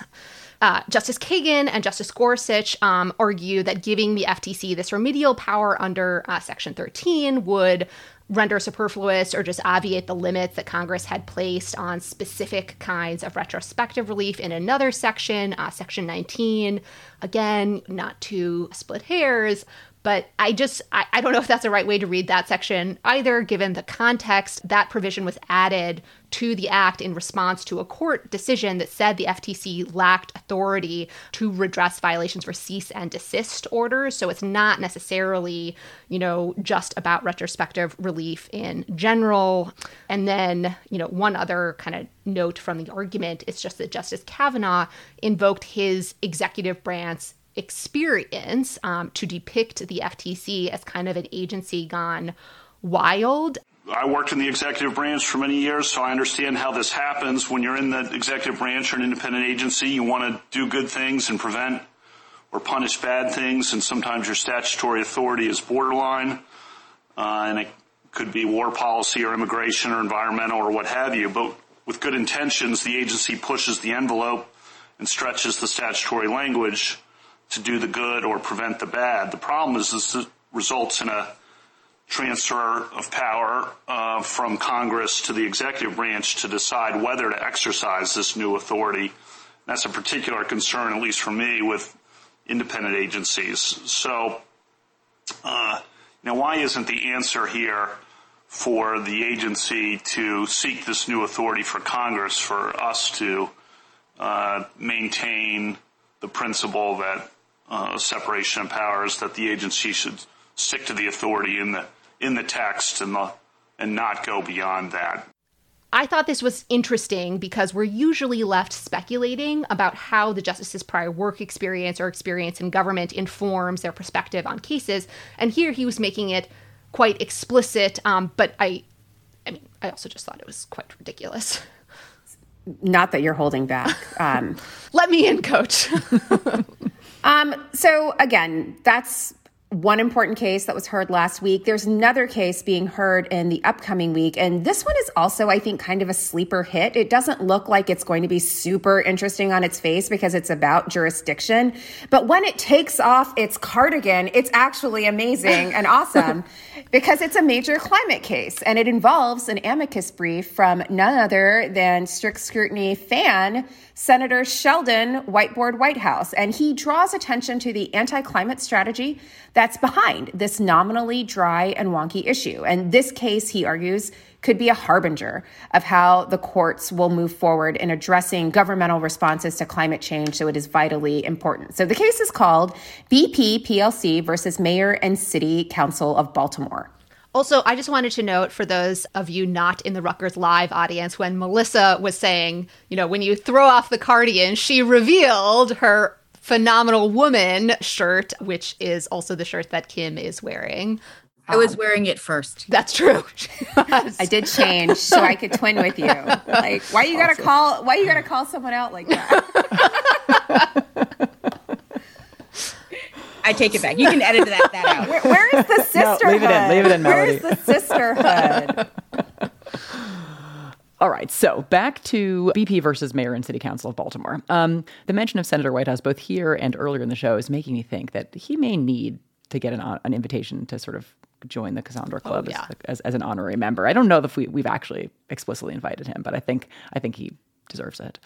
Uh, Justice Kagan and Justice Gorsuch um, argue that giving the FTC this remedial power under uh, Section 13 would render superfluous or just obviate the limits that Congress had placed on specific kinds of retrospective relief in another section, uh, Section 19. Again, not to split hairs, but I just, I, I, don't know if that's the right way to read that section either, given the context. That provision was added to the act in response to a court decision that said the FTC lacked authority to redress violations for cease and desist orders. So it's not necessarily, you know, just about retrospective relief in general. And then, you know, one other kind of note from the argument is just that Justice Kavanaugh invoked his executive branch experience um, to depict the FTC as kind of an agency gone wild. I worked in the executive branch for many years, so I understand how this happens. When you're in the executive branch or an independent agency, you want to do good things and prevent or punish bad things, and sometimes your statutory authority is borderline, uh, and it could be war policy or immigration or environmental or what have you. But with good intentions, the agency pushes the envelope and stretches the statutory language to do the good or prevent the bad. The problem is this results in a transfer of power uh, from Congress to the executive branch to decide whether to exercise this new authority. That's a particular concern, at least for me, with independent agencies. So, uh, now why isn't the answer here for the agency to seek this new authority for Congress for us to uh, maintain the principle that uh, separation of powers, that the agency should stick to the authority in the in the text and the and not go beyond that. I thought this was interesting because we're usually left speculating about how the justice's prior work experience or experience in government informs their perspective on cases. And here he was making it quite explicit, um, but I, I mean, I also just thought it was quite ridiculous. Not that you're holding back. Um, Let me in, coach. um, so again, that's one important case that was heard last week. There's another case being heard in the upcoming week. And this one is also, I think, kind of a sleeper hit. It doesn't look like it's going to be super interesting on its face because it's about jurisdiction. But when it takes off its cardigan, it's actually amazing and awesome because it's a major climate case and it involves an amicus brief from none other than strict scrutiny fan Senator Sheldon Whiteboard Whitehouse, and he draws attention to the anti climate strategy that's behind this nominally dry and wonky issue. And this case, he argues, could be a harbinger of how the courts will move forward in addressing governmental responses to climate change. So it is vitally important. So the case is called BP PLC versus Mayor and City Council of Baltimore. Also, I just wanted to note for those of you not in the Rutgers Live audience, when Melissa was saying, you know, when you throw off the cardigan, she revealed her phenomenal woman shirt, which is also the shirt that Kim is wearing. I was wearing it first. That's true. I did change so I could twin with you. Like, why you gotta call? Why you gotta call someone out like that? I take it back. You can edit that, that out. Where, where is the sisterhood? No, leave it in. Leave it in, Melody. Where's the sisterhood? All right, so back to BP versus Mayor and City Council of Baltimore. Um, the mention of Senator Whitehouse both here and earlier in the show is making me think that he may need to get an, an invitation to sort of join the Cassandra Club yeah. as, as, as an honorary member. I don't know if we, we've actually explicitly invited him, but I think I think he deserves it.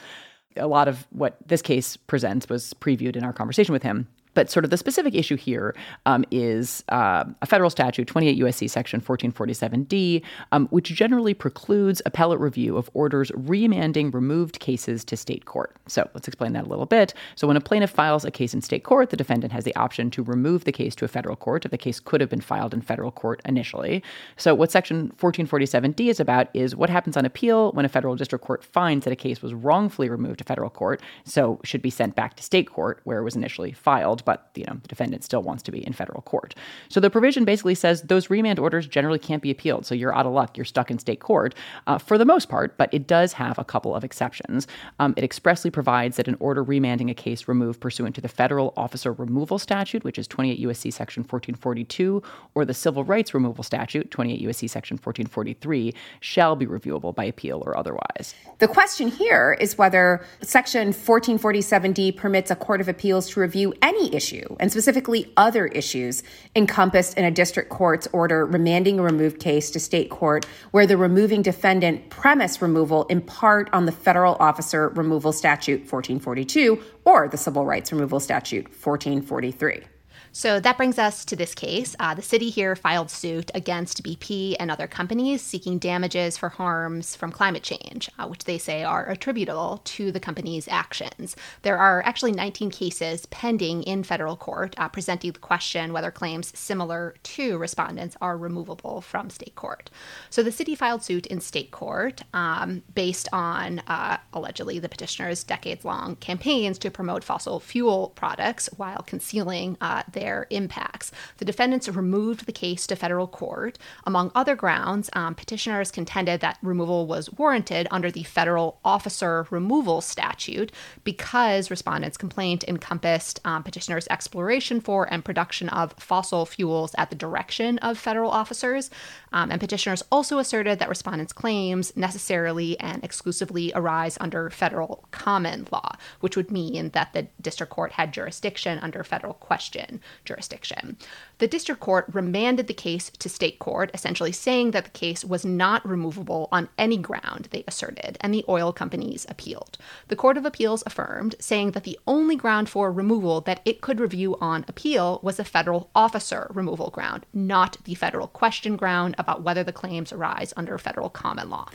A lot of what this case presents was previewed in our conversation with him. But sort of the specific issue here um, is uh, a federal statute, 28 USC section 1447D, um, which generally precludes appellate review of orders remanding removed cases to state court. So let's explain that a little bit. So when a plaintiff files a case in state court, the defendant has the option to remove the case to a federal court if the case could have been filed in federal court initially. So what section 1447D is about is what happens on appeal when a federal district court finds that a case was wrongfully removed to federal court, so should be sent back to state court where it was initially filed but you know the defendant still wants to be in federal court. So the provision basically says those remand orders generally can't be appealed. So you're out of luck. You're stuck in state court uh, for the most part, but it does have a couple of exceptions. Um, it expressly provides that an order remanding a case removed pursuant to the federal officer removal statute, which is 28 U.S.C. section 1442, or the civil rights removal statute, 28 U.S.C. section 1443, shall be reviewable by appeal or otherwise. The question here is whether section 1447D permits a court of appeals to review any issue, and specifically other issues encompassed in a district court's order remanding a removed case to state court where the removing defendant premise removal in part on the federal officer removal statute 1442 or the civil rights removal statute 1443. So that brings us to this case. Uh, the city here filed suit against BP and other companies seeking damages for harms from climate change, uh, which they say are attributable to the company's actions. There are actually 19 cases pending in federal court uh, presenting the question whether claims similar to respondents are removable from state court. So the city filed suit in state court um, based on uh, allegedly the petitioner's decades long campaigns to promote fossil fuel products while concealing uh, impacts. The defendants removed the case to federal court. Among other grounds, um, petitioners contended that removal was warranted under the federal officer removal statute because respondents' complaint encompassed um, petitioners' exploration for and production of fossil fuels at the direction of federal officers. Um, and petitioners also asserted that respondents' claims necessarily and exclusively arise under federal common law, which would mean that the district court had jurisdiction under federal question jurisdiction. The district court remanded the case to state court, essentially saying that the case was not removable on any ground, they asserted, and the oil companies appealed. The Court of Appeals affirmed, saying that the only ground for removal that it could review on appeal was a federal officer removal ground, not the federal question ground about whether the claims arise under federal common law.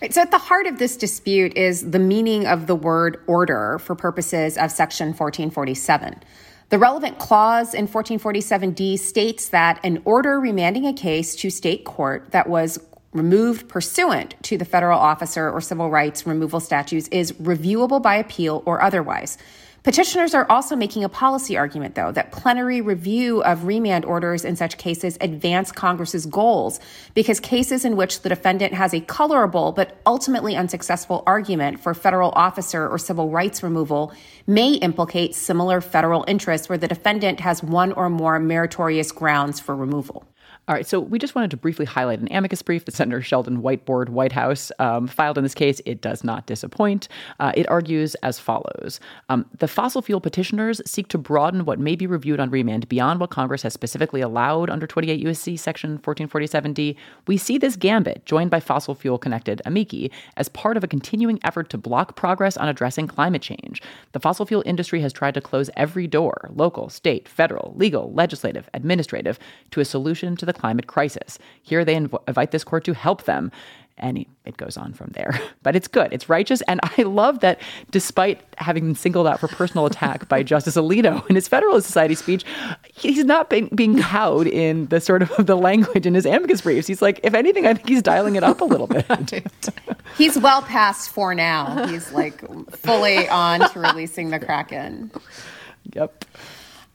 Right, so, at the heart of this dispute is the meaning of the word order for purposes of Section 1447. The relevant clause in 1447D states that an order remanding a case to state court that was removed pursuant to the federal officer or civil rights removal statutes is reviewable by appeal or otherwise. Petitioners are also making a policy argument, though, that plenary review of remand orders in such cases advance Congress's goals because cases in which the defendant has a colorable but ultimately unsuccessful argument for federal officer or civil rights removal may implicate similar federal interests where the defendant has one or more meritorious grounds for removal. All right, so we just wanted to briefly highlight an amicus brief that Senator Sheldon Whiteboard Whitehouse um, filed in this case. It does not disappoint. Uh, it argues as follows um, The fossil fuel petitioners seek to broaden what may be reviewed on remand beyond what Congress has specifically allowed under 28 U.S.C. Section 1447D. We see this gambit, joined by fossil fuel connected amici, as part of a continuing effort to block progress on addressing climate change. The fossil fuel industry has tried to close every door local, state, federal, legal, legislative, administrative to a solution to the climate crisis. Here they inv- invite this court to help them. And it goes on from there. But it's good. It's righteous. And I love that despite having been singled out for personal attack by Justice Alito in his Federalist Society speech, he's not being, being cowed in the sort of the language in his amicus briefs. He's like, if anything, I think he's dialing it up a little bit. he's well past four now. He's like fully on to releasing the Kraken. Yep.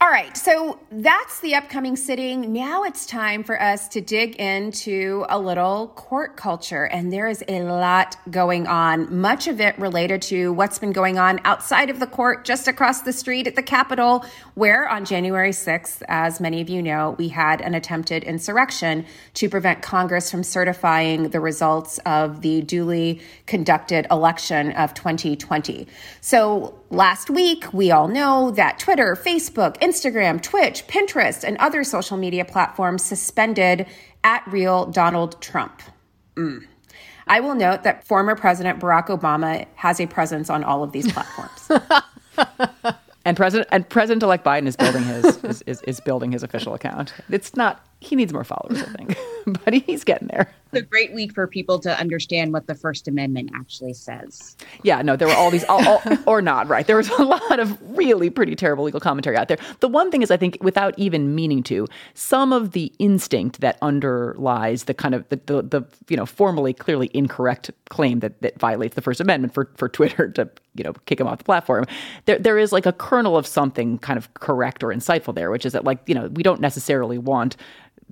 All right, so that's the upcoming sitting. Now it's time for us to dig into a little court culture, and there is a lot going on, much of it related to what's been going on outside of the court, just across the street at the Capitol, where on January 6th, as many of you know, we had an attempted insurrection to prevent Congress from certifying the results of the duly conducted election of 2020. So last week, we all know that Twitter, Facebook, Instagram, Twitch, Pinterest, and other social media platforms suspended at real Donald Trump. Mm. I will note that former President Barack Obama has a presence on all of these platforms. and President and President elect Biden is building his is, is, is building his official account. It's not he needs more followers, I think, but he's getting there. It's a great week for people to understand what the First Amendment actually says. Yeah, no, there were all these, all, all, or not, right? There was a lot of really pretty terrible legal commentary out there. The one thing is, I think, without even meaning to, some of the instinct that underlies the kind of the, the, the you know formally clearly incorrect claim that that violates the First Amendment for for Twitter to you know kick him off the platform. There there is like a kernel of something kind of correct or insightful there, which is that like you know we don't necessarily want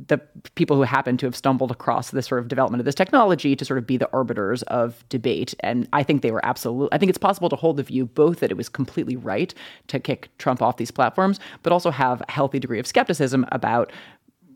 the people who happen to have stumbled across this sort of development of this technology to sort of be the arbiters of debate. And I think they were absolutely, I think it's possible to hold the view both that it was completely right to kick Trump off these platforms, but also have a healthy degree of skepticism about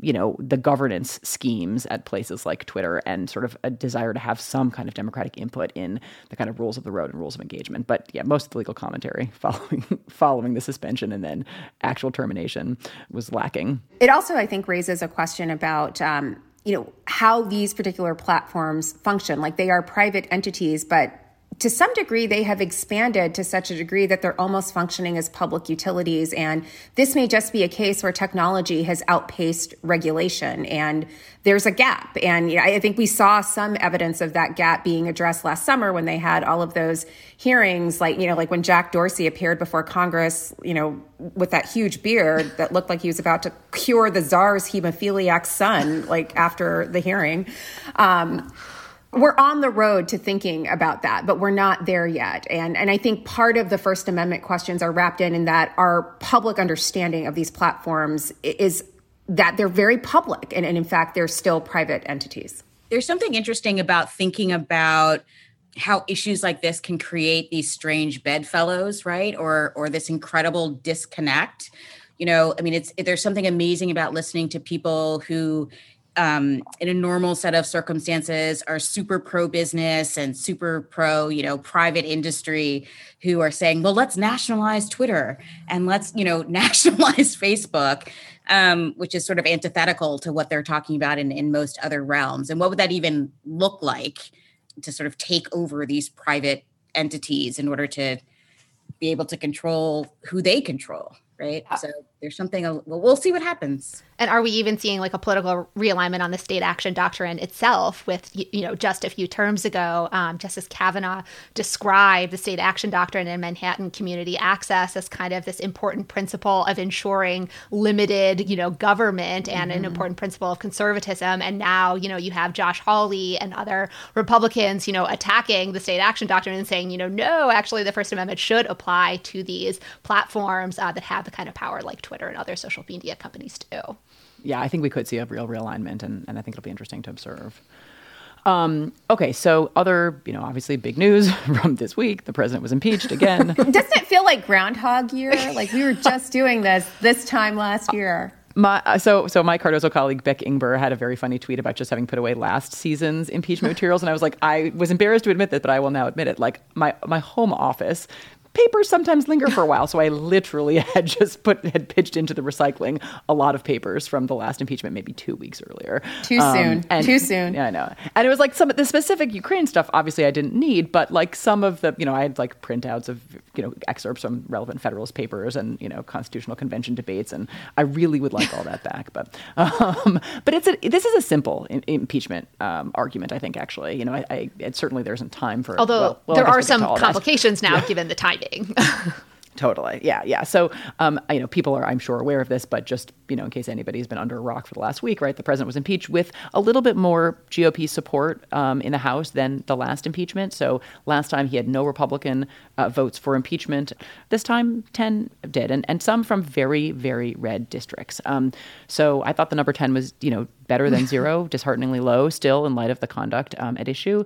you know the governance schemes at places like Twitter and sort of a desire to have some kind of democratic input in the kind of rules of the road and rules of engagement. But yeah, most of the legal commentary following following the suspension and then actual termination was lacking. It also, I think, raises a question about. Um, you know how these particular platforms function like they are private entities but to some degree, they have expanded to such a degree that they're almost functioning as public utilities. And this may just be a case where technology has outpaced regulation and there's a gap. And you know, I think we saw some evidence of that gap being addressed last summer when they had all of those hearings, like, you know, like when Jack Dorsey appeared before Congress, you know, with that huge beard that looked like he was about to cure the czar's hemophiliac son, like after the hearing. Um, we're on the road to thinking about that, but we're not there yet. And and I think part of the First Amendment questions are wrapped in in that our public understanding of these platforms is that they're very public, and, and in fact, they're still private entities. There's something interesting about thinking about how issues like this can create these strange bedfellows, right? Or or this incredible disconnect. You know, I mean, it's there's something amazing about listening to people who um, in a normal set of circumstances are super pro business and super pro you know private industry who are saying well let's nationalize twitter and let's you know nationalize facebook um, which is sort of antithetical to what they're talking about in, in most other realms. And what would that even look like to sort of take over these private entities in order to be able to control who they control right? So there's something well we'll see what happens and are we even seeing like a political realignment on the state action doctrine itself? With you know, just a few terms ago, um, Justice Kavanaugh described the state action doctrine and Manhattan community access as kind of this important principle of ensuring limited, you know, government and mm-hmm. an important principle of conservatism. And now, you know, you have Josh Hawley and other Republicans, you know, attacking the state action doctrine and saying, you know, no, actually, the First Amendment should apply to these platforms uh, that have the kind of power like Twitter and other social media companies do yeah, I think we could see a real realignment, and, and I think it'll be interesting to observe. Um, okay, so other, you know, obviously big news from this week. The president was impeached again. Doesn't it feel like Groundhog Year? Like we were just doing this this time last year. My, uh, so so my Cardozo colleague Beck Ingber had a very funny tweet about just having put away last season's impeachment materials, and I was like, I was embarrassed to admit this, but I will now admit it. Like my my home office papers sometimes linger for a while. So I literally had just put had pitched into the recycling a lot of papers from the last impeachment, maybe two weeks earlier. Too um, soon. And, Too soon. Yeah, I know. And it was like some of the specific Ukraine stuff. Obviously, I didn't need, but like some of the, you know, I had like printouts of you know excerpts from relevant Federalist papers and you know Constitutional Convention debates, and I really would like all that back. But um, but it's a this is a simple in, impeachment um, argument. I think actually, you know, I, I certainly there isn't time for. Although well, well, there are some complications that. now, yeah. given the timing. Totally. Yeah. Yeah. So, um, you know, people are, I'm sure, aware of this, but just, you know, in case anybody's been under a rock for the last week, right? The president was impeached with a little bit more GOP support um, in the House than the last impeachment. So last time he had no Republican uh, votes for impeachment. This time, 10 did, and, and some from very, very red districts. Um, so I thought the number 10 was, you know, better than zero, dishearteningly low still in light of the conduct um, at issue.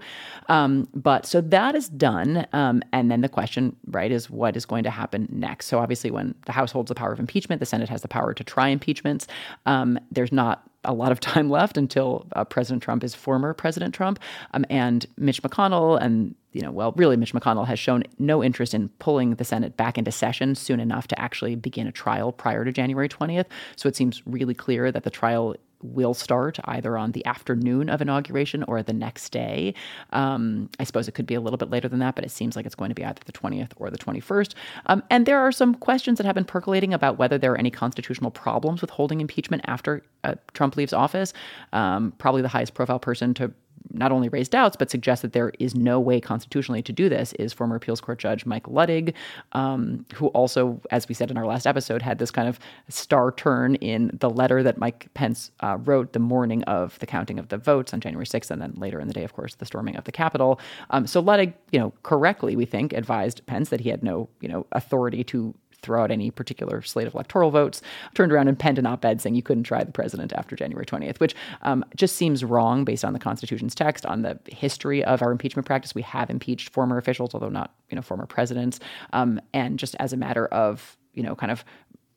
Um, but so that is done. Um, and then the question, right, is what is going to happen next? So obviously, when the House holds the power of impeachment, the Senate has the power to try impeachments. Um, there's not a lot of time left until uh, President Trump is former President Trump. Um, and Mitch McConnell and you know, well, really, Mitch McConnell has shown no interest in pulling the Senate back into session soon enough to actually begin a trial prior to January 20th. So it seems really clear that the trial will start either on the afternoon of inauguration or the next day. Um, I suppose it could be a little bit later than that, but it seems like it's going to be either the 20th or the 21st. Um, and there are some questions that have been percolating about whether there are any constitutional problems with holding impeachment after uh, Trump leaves office. Um, probably the highest profile person to not only raise doubts but suggest that there is no way constitutionally to do this is former appeals court judge Mike Luttig, um, who also, as we said in our last episode, had this kind of star turn in the letter that Mike Pence uh, wrote the morning of the counting of the votes on January 6th, and then later in the day, of course, the storming of the Capitol. Um, so Luttig, you know, correctly, we think, advised Pence that he had no, you know, authority to throw out any particular slate of electoral votes, turned around and penned an op ed saying you couldn't try the president after January 20th, which um, just seems wrong based on the Constitution's text, on the history of our impeachment practice. We have impeached former officials, although not you know former presidents, um, and just as a matter of you know kind of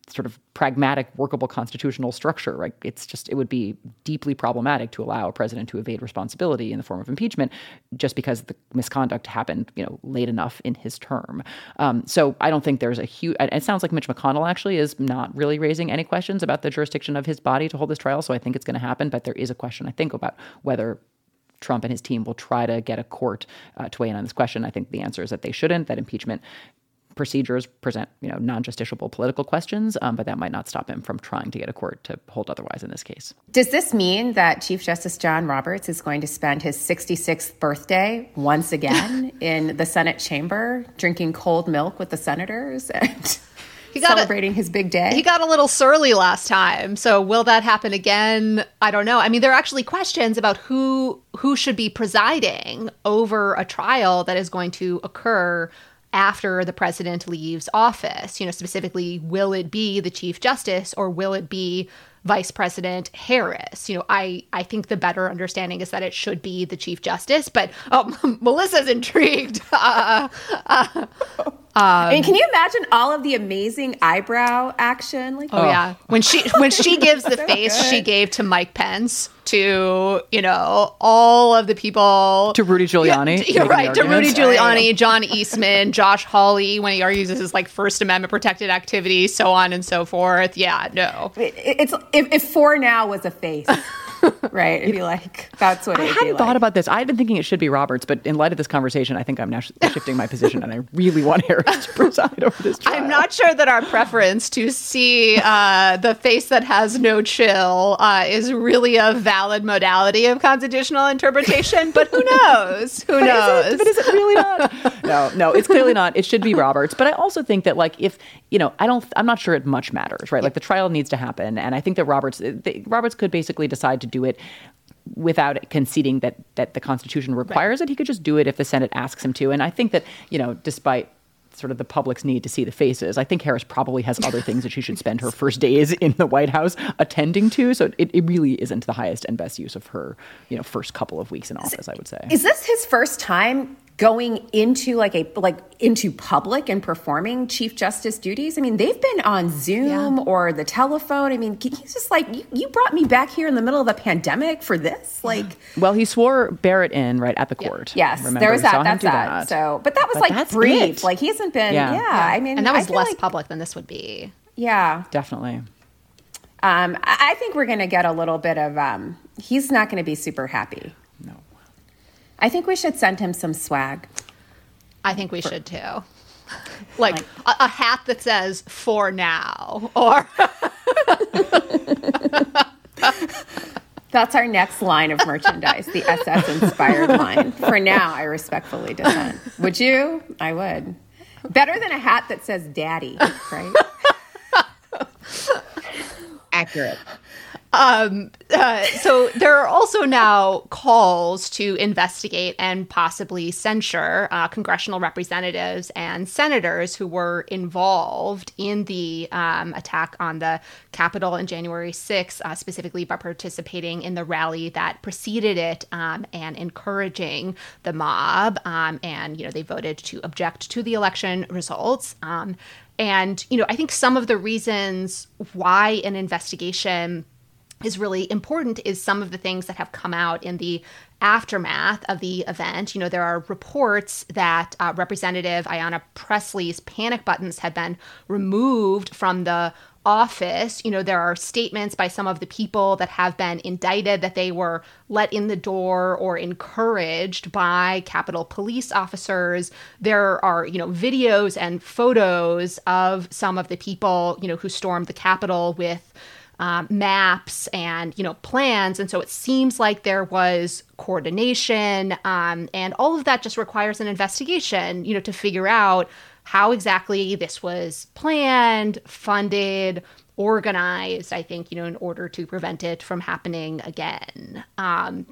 sort of pragmatic, workable constitutional structure. Right? It's just it would be deeply problematic to allow a president to evade responsibility in the form of impeachment just because the misconduct happened, you know, late enough in his term. Um, so I don't think there's a huge. It sounds like Mitch McConnell actually is not really raising any questions about the jurisdiction of his body to hold this trial. So I think it's going to happen, but there is a question I think about whether Trump and his team will try to get a court uh, to weigh in on this question. I think the answer is that they shouldn't. That impeachment procedures present, you know, non-justiciable political questions, um, but that might not stop him from trying to get a court to hold otherwise in this case. Does this mean that Chief Justice John Roberts is going to spend his 66th birthday once again in the Senate chamber, drinking cold milk with the senators? And he got celebrating a, his big day. He got a little surly last time. So will that happen again? I don't know. I mean, there are actually questions about who who should be presiding over a trial that is going to occur after the president leaves office. You know, specifically, will it be the chief justice or will it be Vice President Harris. You know, I I think the better understanding is that it should be the Chief Justice, but oh, Melissa's intrigued. Uh, uh, um, I mean, can you imagine all of the amazing eyebrow action? Like, oh, oh. yeah, when she when she gives the so face good. she gave to Mike Pence, to you know all of the people, to Rudy Giuliani, yeah, you're right, to Rudy Giuliani, oh. John Eastman, Josh Hawley, when he argues this is like First Amendment protected activity, so on and so forth. Yeah, no, it, it's if, if for now was a face. right? It'd be like that's what I hadn't thought about this. I've been thinking it should be Roberts, but in light of this conversation, I think I'm now shifting my position, and I really want Harris to preside over this trial. I'm not sure that our preference to see uh, the face that has no chill uh, is really a valid modality of constitutional interpretation. But who knows? Who but knows? Is it, but is it really not? no, no, it's clearly not. It should be Roberts. But I also think that like if you know, I don't. I'm not sure it much matters, right? Like the trial needs to happen, and I think that Roberts, they, Roberts could basically decide to do it without conceding that that the Constitution requires right. it. He could just do it if the Senate asks him to. And I think that you know, despite sort of the public's need to see the faces. I think Harris probably has other things that she should spend her first days in the White House attending to. So it, it really isn't the highest and best use of her, you know, first couple of weeks in office, I would say. Is this his first time going into like a like into public and performing chief justice duties i mean they've been on zoom yeah. or the telephone i mean he's just like you, you, brought me back here in the middle of the pandemic for this like well he swore barrett in right at the court yeah. yes Remember, there was that that's that. that. so but that was but like brief it. like he hasn't been yeah. yeah. i mean and that was less like, public than this would be yeah definitely um, I think we're going to get a little bit of. Um, he's not going to be super happy. I think we should send him some swag. I think we For, should too. Like, like a, a, hat that says "for now" or. That's our next line of merchandise, the SS inspired line. For now, I respectfully dissent. Would you? I would. Better than a hat that says daddy, right? Accurate. Um, uh, so there are also now calls to investigate and possibly censure uh, congressional representatives and senators who were involved in the um, attack on the Capitol on January 6th, uh, specifically by participating in the rally that preceded it um, and encouraging the mob. Um, and, you know, they voted to object to the election results. Um, and, you know, I think some of the reasons why an investigation is really important is some of the things that have come out in the aftermath of the event. You know, there are reports that uh, Representative Ayanna Pressley's panic buttons had been removed from the office. You know, there are statements by some of the people that have been indicted that they were let in the door or encouraged by Capitol police officers. There are, you know, videos and photos of some of the people, you know, who stormed the Capitol with um, maps and you know plans. And so it seems like there was coordination um, and all of that just requires an investigation you know to figure out how exactly this was planned funded organized i think you know in order to prevent it from happening again. Um,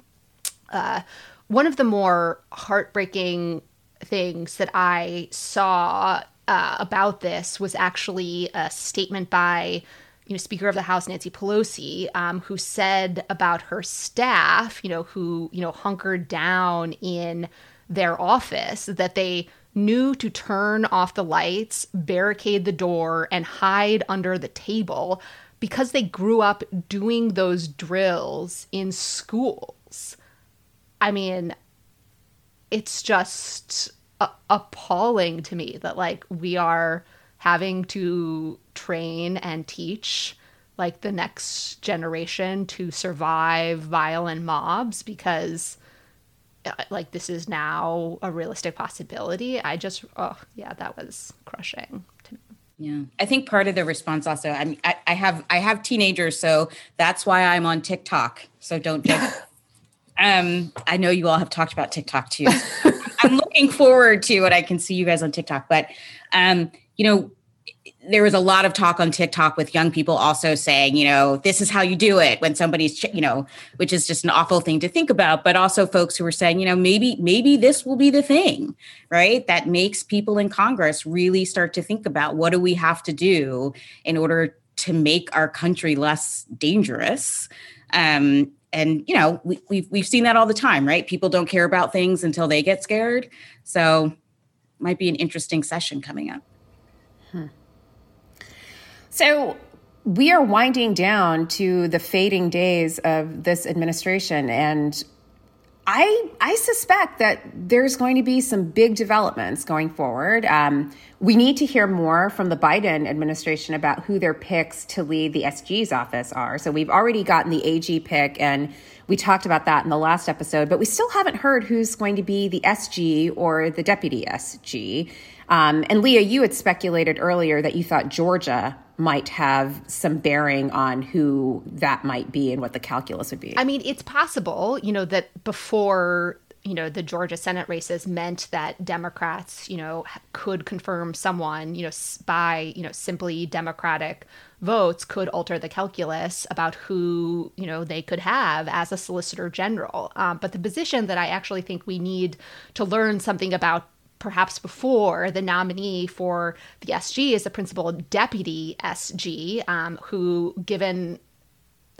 uh, one of the more heartbreaking things that i saw uh, about this was actually a statement by you know, Speaker of the House Nancy Pelosi, um, who said about her staff, you know, who you know hunkered down in their office, that they knew to turn off the lights, barricade the door, and hide under the table because they grew up doing those drills in schools. I mean, it's just a- appalling to me that like we are having to train and teach like the next generation to survive violent mobs because uh, like this is now a realistic possibility. I just oh yeah that was crushing to me. Yeah. I think part of the response also i mean I, I have i have teenagers so that's why i'm on tiktok. So don't judge. Um i know you all have talked about tiktok too. I'm looking forward to what i can see you guys on tiktok but um you know, there was a lot of talk on TikTok with young people also saying, you know, this is how you do it when somebody's, you know, which is just an awful thing to think about. But also folks who were saying, you know, maybe maybe this will be the thing, right? That makes people in Congress really start to think about what do we have to do in order to make our country less dangerous. Um, and you know, we, we've we've seen that all the time, right? People don't care about things until they get scared. So, might be an interesting session coming up. So we are winding down to the fading days of this administration and I, I suspect that there's going to be some big developments going forward. Um, we need to hear more from the Biden administration about who their picks to lead the SG's office are. So we've already gotten the AG pick, and we talked about that in the last episode, but we still haven't heard who's going to be the SG or the deputy SG. Um, and Leah, you had speculated earlier that you thought Georgia might have some bearing on who that might be and what the calculus would be. I mean, it's possible, you know, that before you know the Georgia Senate races meant that Democrats, you know, could confirm someone, you know, by you know simply Democratic votes could alter the calculus about who you know they could have as a Solicitor General. Um, but the position that I actually think we need to learn something about perhaps before the nominee for the SG is the principal deputy SG, um, who, given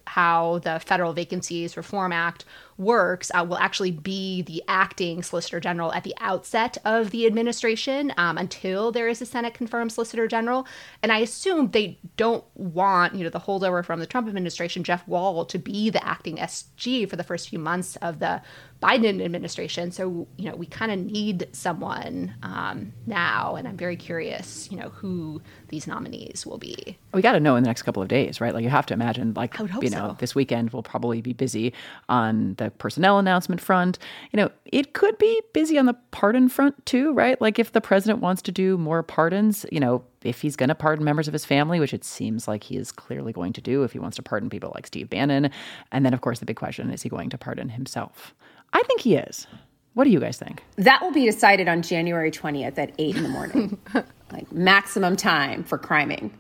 how the Federal Vacancies Reform Act works uh, will actually be the acting Solicitor General at the outset of the administration um, until there is a Senate confirmed Solicitor General. And I assume they don't want, you know, the holdover from the Trump administration, Jeff Wall, to be the acting SG for the first few months of the Biden administration. So, you know, we kind of need someone um, now. And I'm very curious, you know, who these nominees will be. We got to know in the next couple of days, right? Like you have to imagine, like, you know, so. this weekend we'll probably be busy on the personnel announcement front. You know, it could be busy on the pardon front too, right? Like if the president wants to do more pardons, you know, if he's going to pardon members of his family, which it seems like he is clearly going to do if he wants to pardon people like Steve Bannon. And then, of course, the big question is he going to pardon himself? I think he is. What do you guys think? That will be decided on January 20th at 8 in the morning. like maximum time for criming.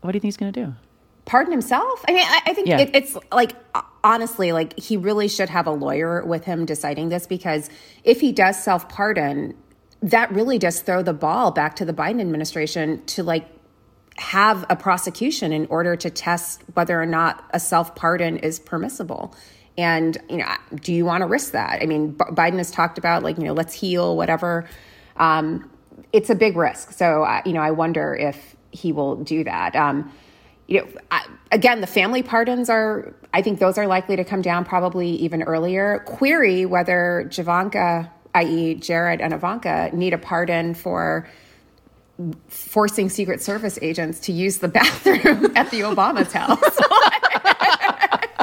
What do you think he's going to do? Pardon himself? I mean, I, I think Yeah. it, it's like, honestly, like he really should have a lawyer with him deciding this because if he does self pardon, that really does throw the ball back to the Biden administration to like have a prosecution in order to test whether or not a self pardon is permissible. And you know, do you want to risk that? I mean, B- Biden has talked about like you know, let's heal, whatever. Um, it's a big risk. So uh, you know, I wonder if he will do that. Um, you know, I, again, the family pardons are. I think those are likely to come down probably even earlier. Query whether Javanka, i.e., Jared and Ivanka, need a pardon for forcing Secret Service agents to use the bathroom at the Obama's house.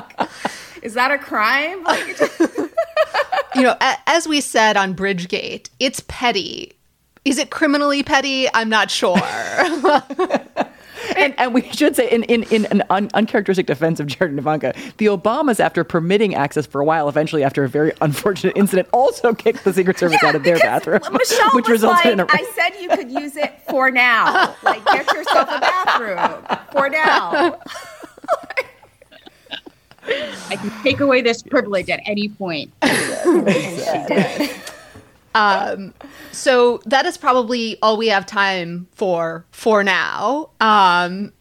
Is that a crime? Like, you know, a- as we said on Bridgegate, it's petty. Is it criminally petty? I'm not sure. and, and we should say, in, in, in an un, uncharacteristic defense of Jared and Ivanka, the Obamas, after permitting access for a while, eventually, after a very unfortunate incident, also kicked the Secret Service out of their bathroom, Michelle which was resulted like, in a. I said you could use it for now. Like, get yourself a bathroom for now. I can take away this privilege at any point. um, so that is probably all we have time for for now. Um,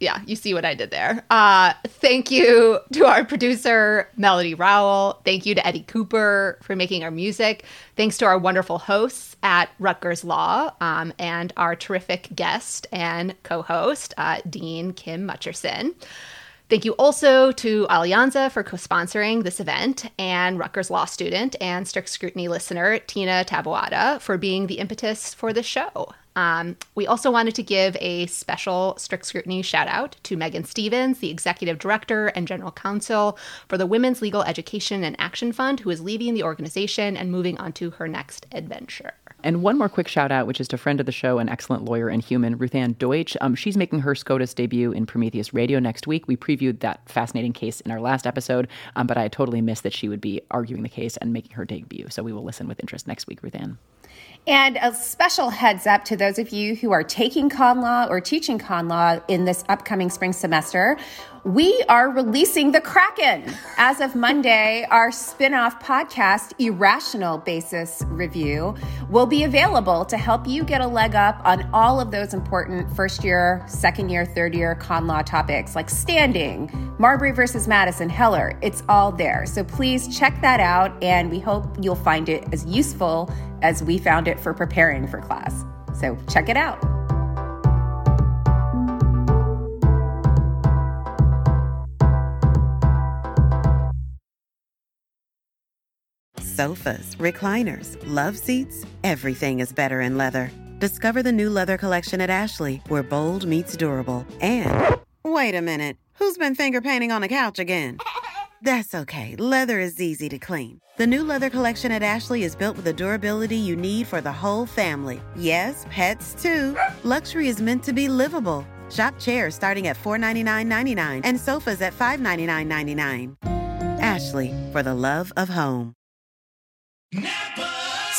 yeah, you see what I did there. Uh, thank you to our producer, Melody Rowell. Thank you to Eddie Cooper for making our music. Thanks to our wonderful hosts at Rutgers Law um, and our terrific guest and co host, uh, Dean Kim Mutcherson. Thank you also to Alianza for co sponsoring this event, and Rutgers Law student and strict scrutiny listener Tina Taboada for being the impetus for this show. Um, we also wanted to give a special strict scrutiny shout out to Megan Stevens, the executive director and general counsel for the Women's Legal Education and Action Fund, who is leaving the organization and moving on to her next adventure. And one more quick shout out, which is to friend of the show and excellent lawyer and human, Ruthanne Deutsch. Um, she's making her SCOTUS debut in Prometheus Radio next week. We previewed that fascinating case in our last episode, um, but I totally missed that she would be arguing the case and making her debut. So we will listen with interest next week, Ruth Ann. And a special heads up to those of you who are taking con law or teaching con law in this upcoming spring semester. We are releasing the Kraken. As of Monday, our spin off podcast, Irrational Basis Review, will be available to help you get a leg up on all of those important first year, second year, third year con law topics like standing, Marbury versus Madison, Heller. It's all there. So please check that out, and we hope you'll find it as useful as we found it for preparing for class. So check it out. Sofas, recliners, love seats, everything is better in leather. Discover the new leather collection at Ashley, where bold meets durable. And wait a minute, who's been finger painting on the couch again? That's okay, leather is easy to clean. The new leather collection at Ashley is built with the durability you need for the whole family. Yes, pets too. Luxury is meant to be livable. Shop chairs starting at $499.99 and sofas at $599.99. Ashley, for the love of home.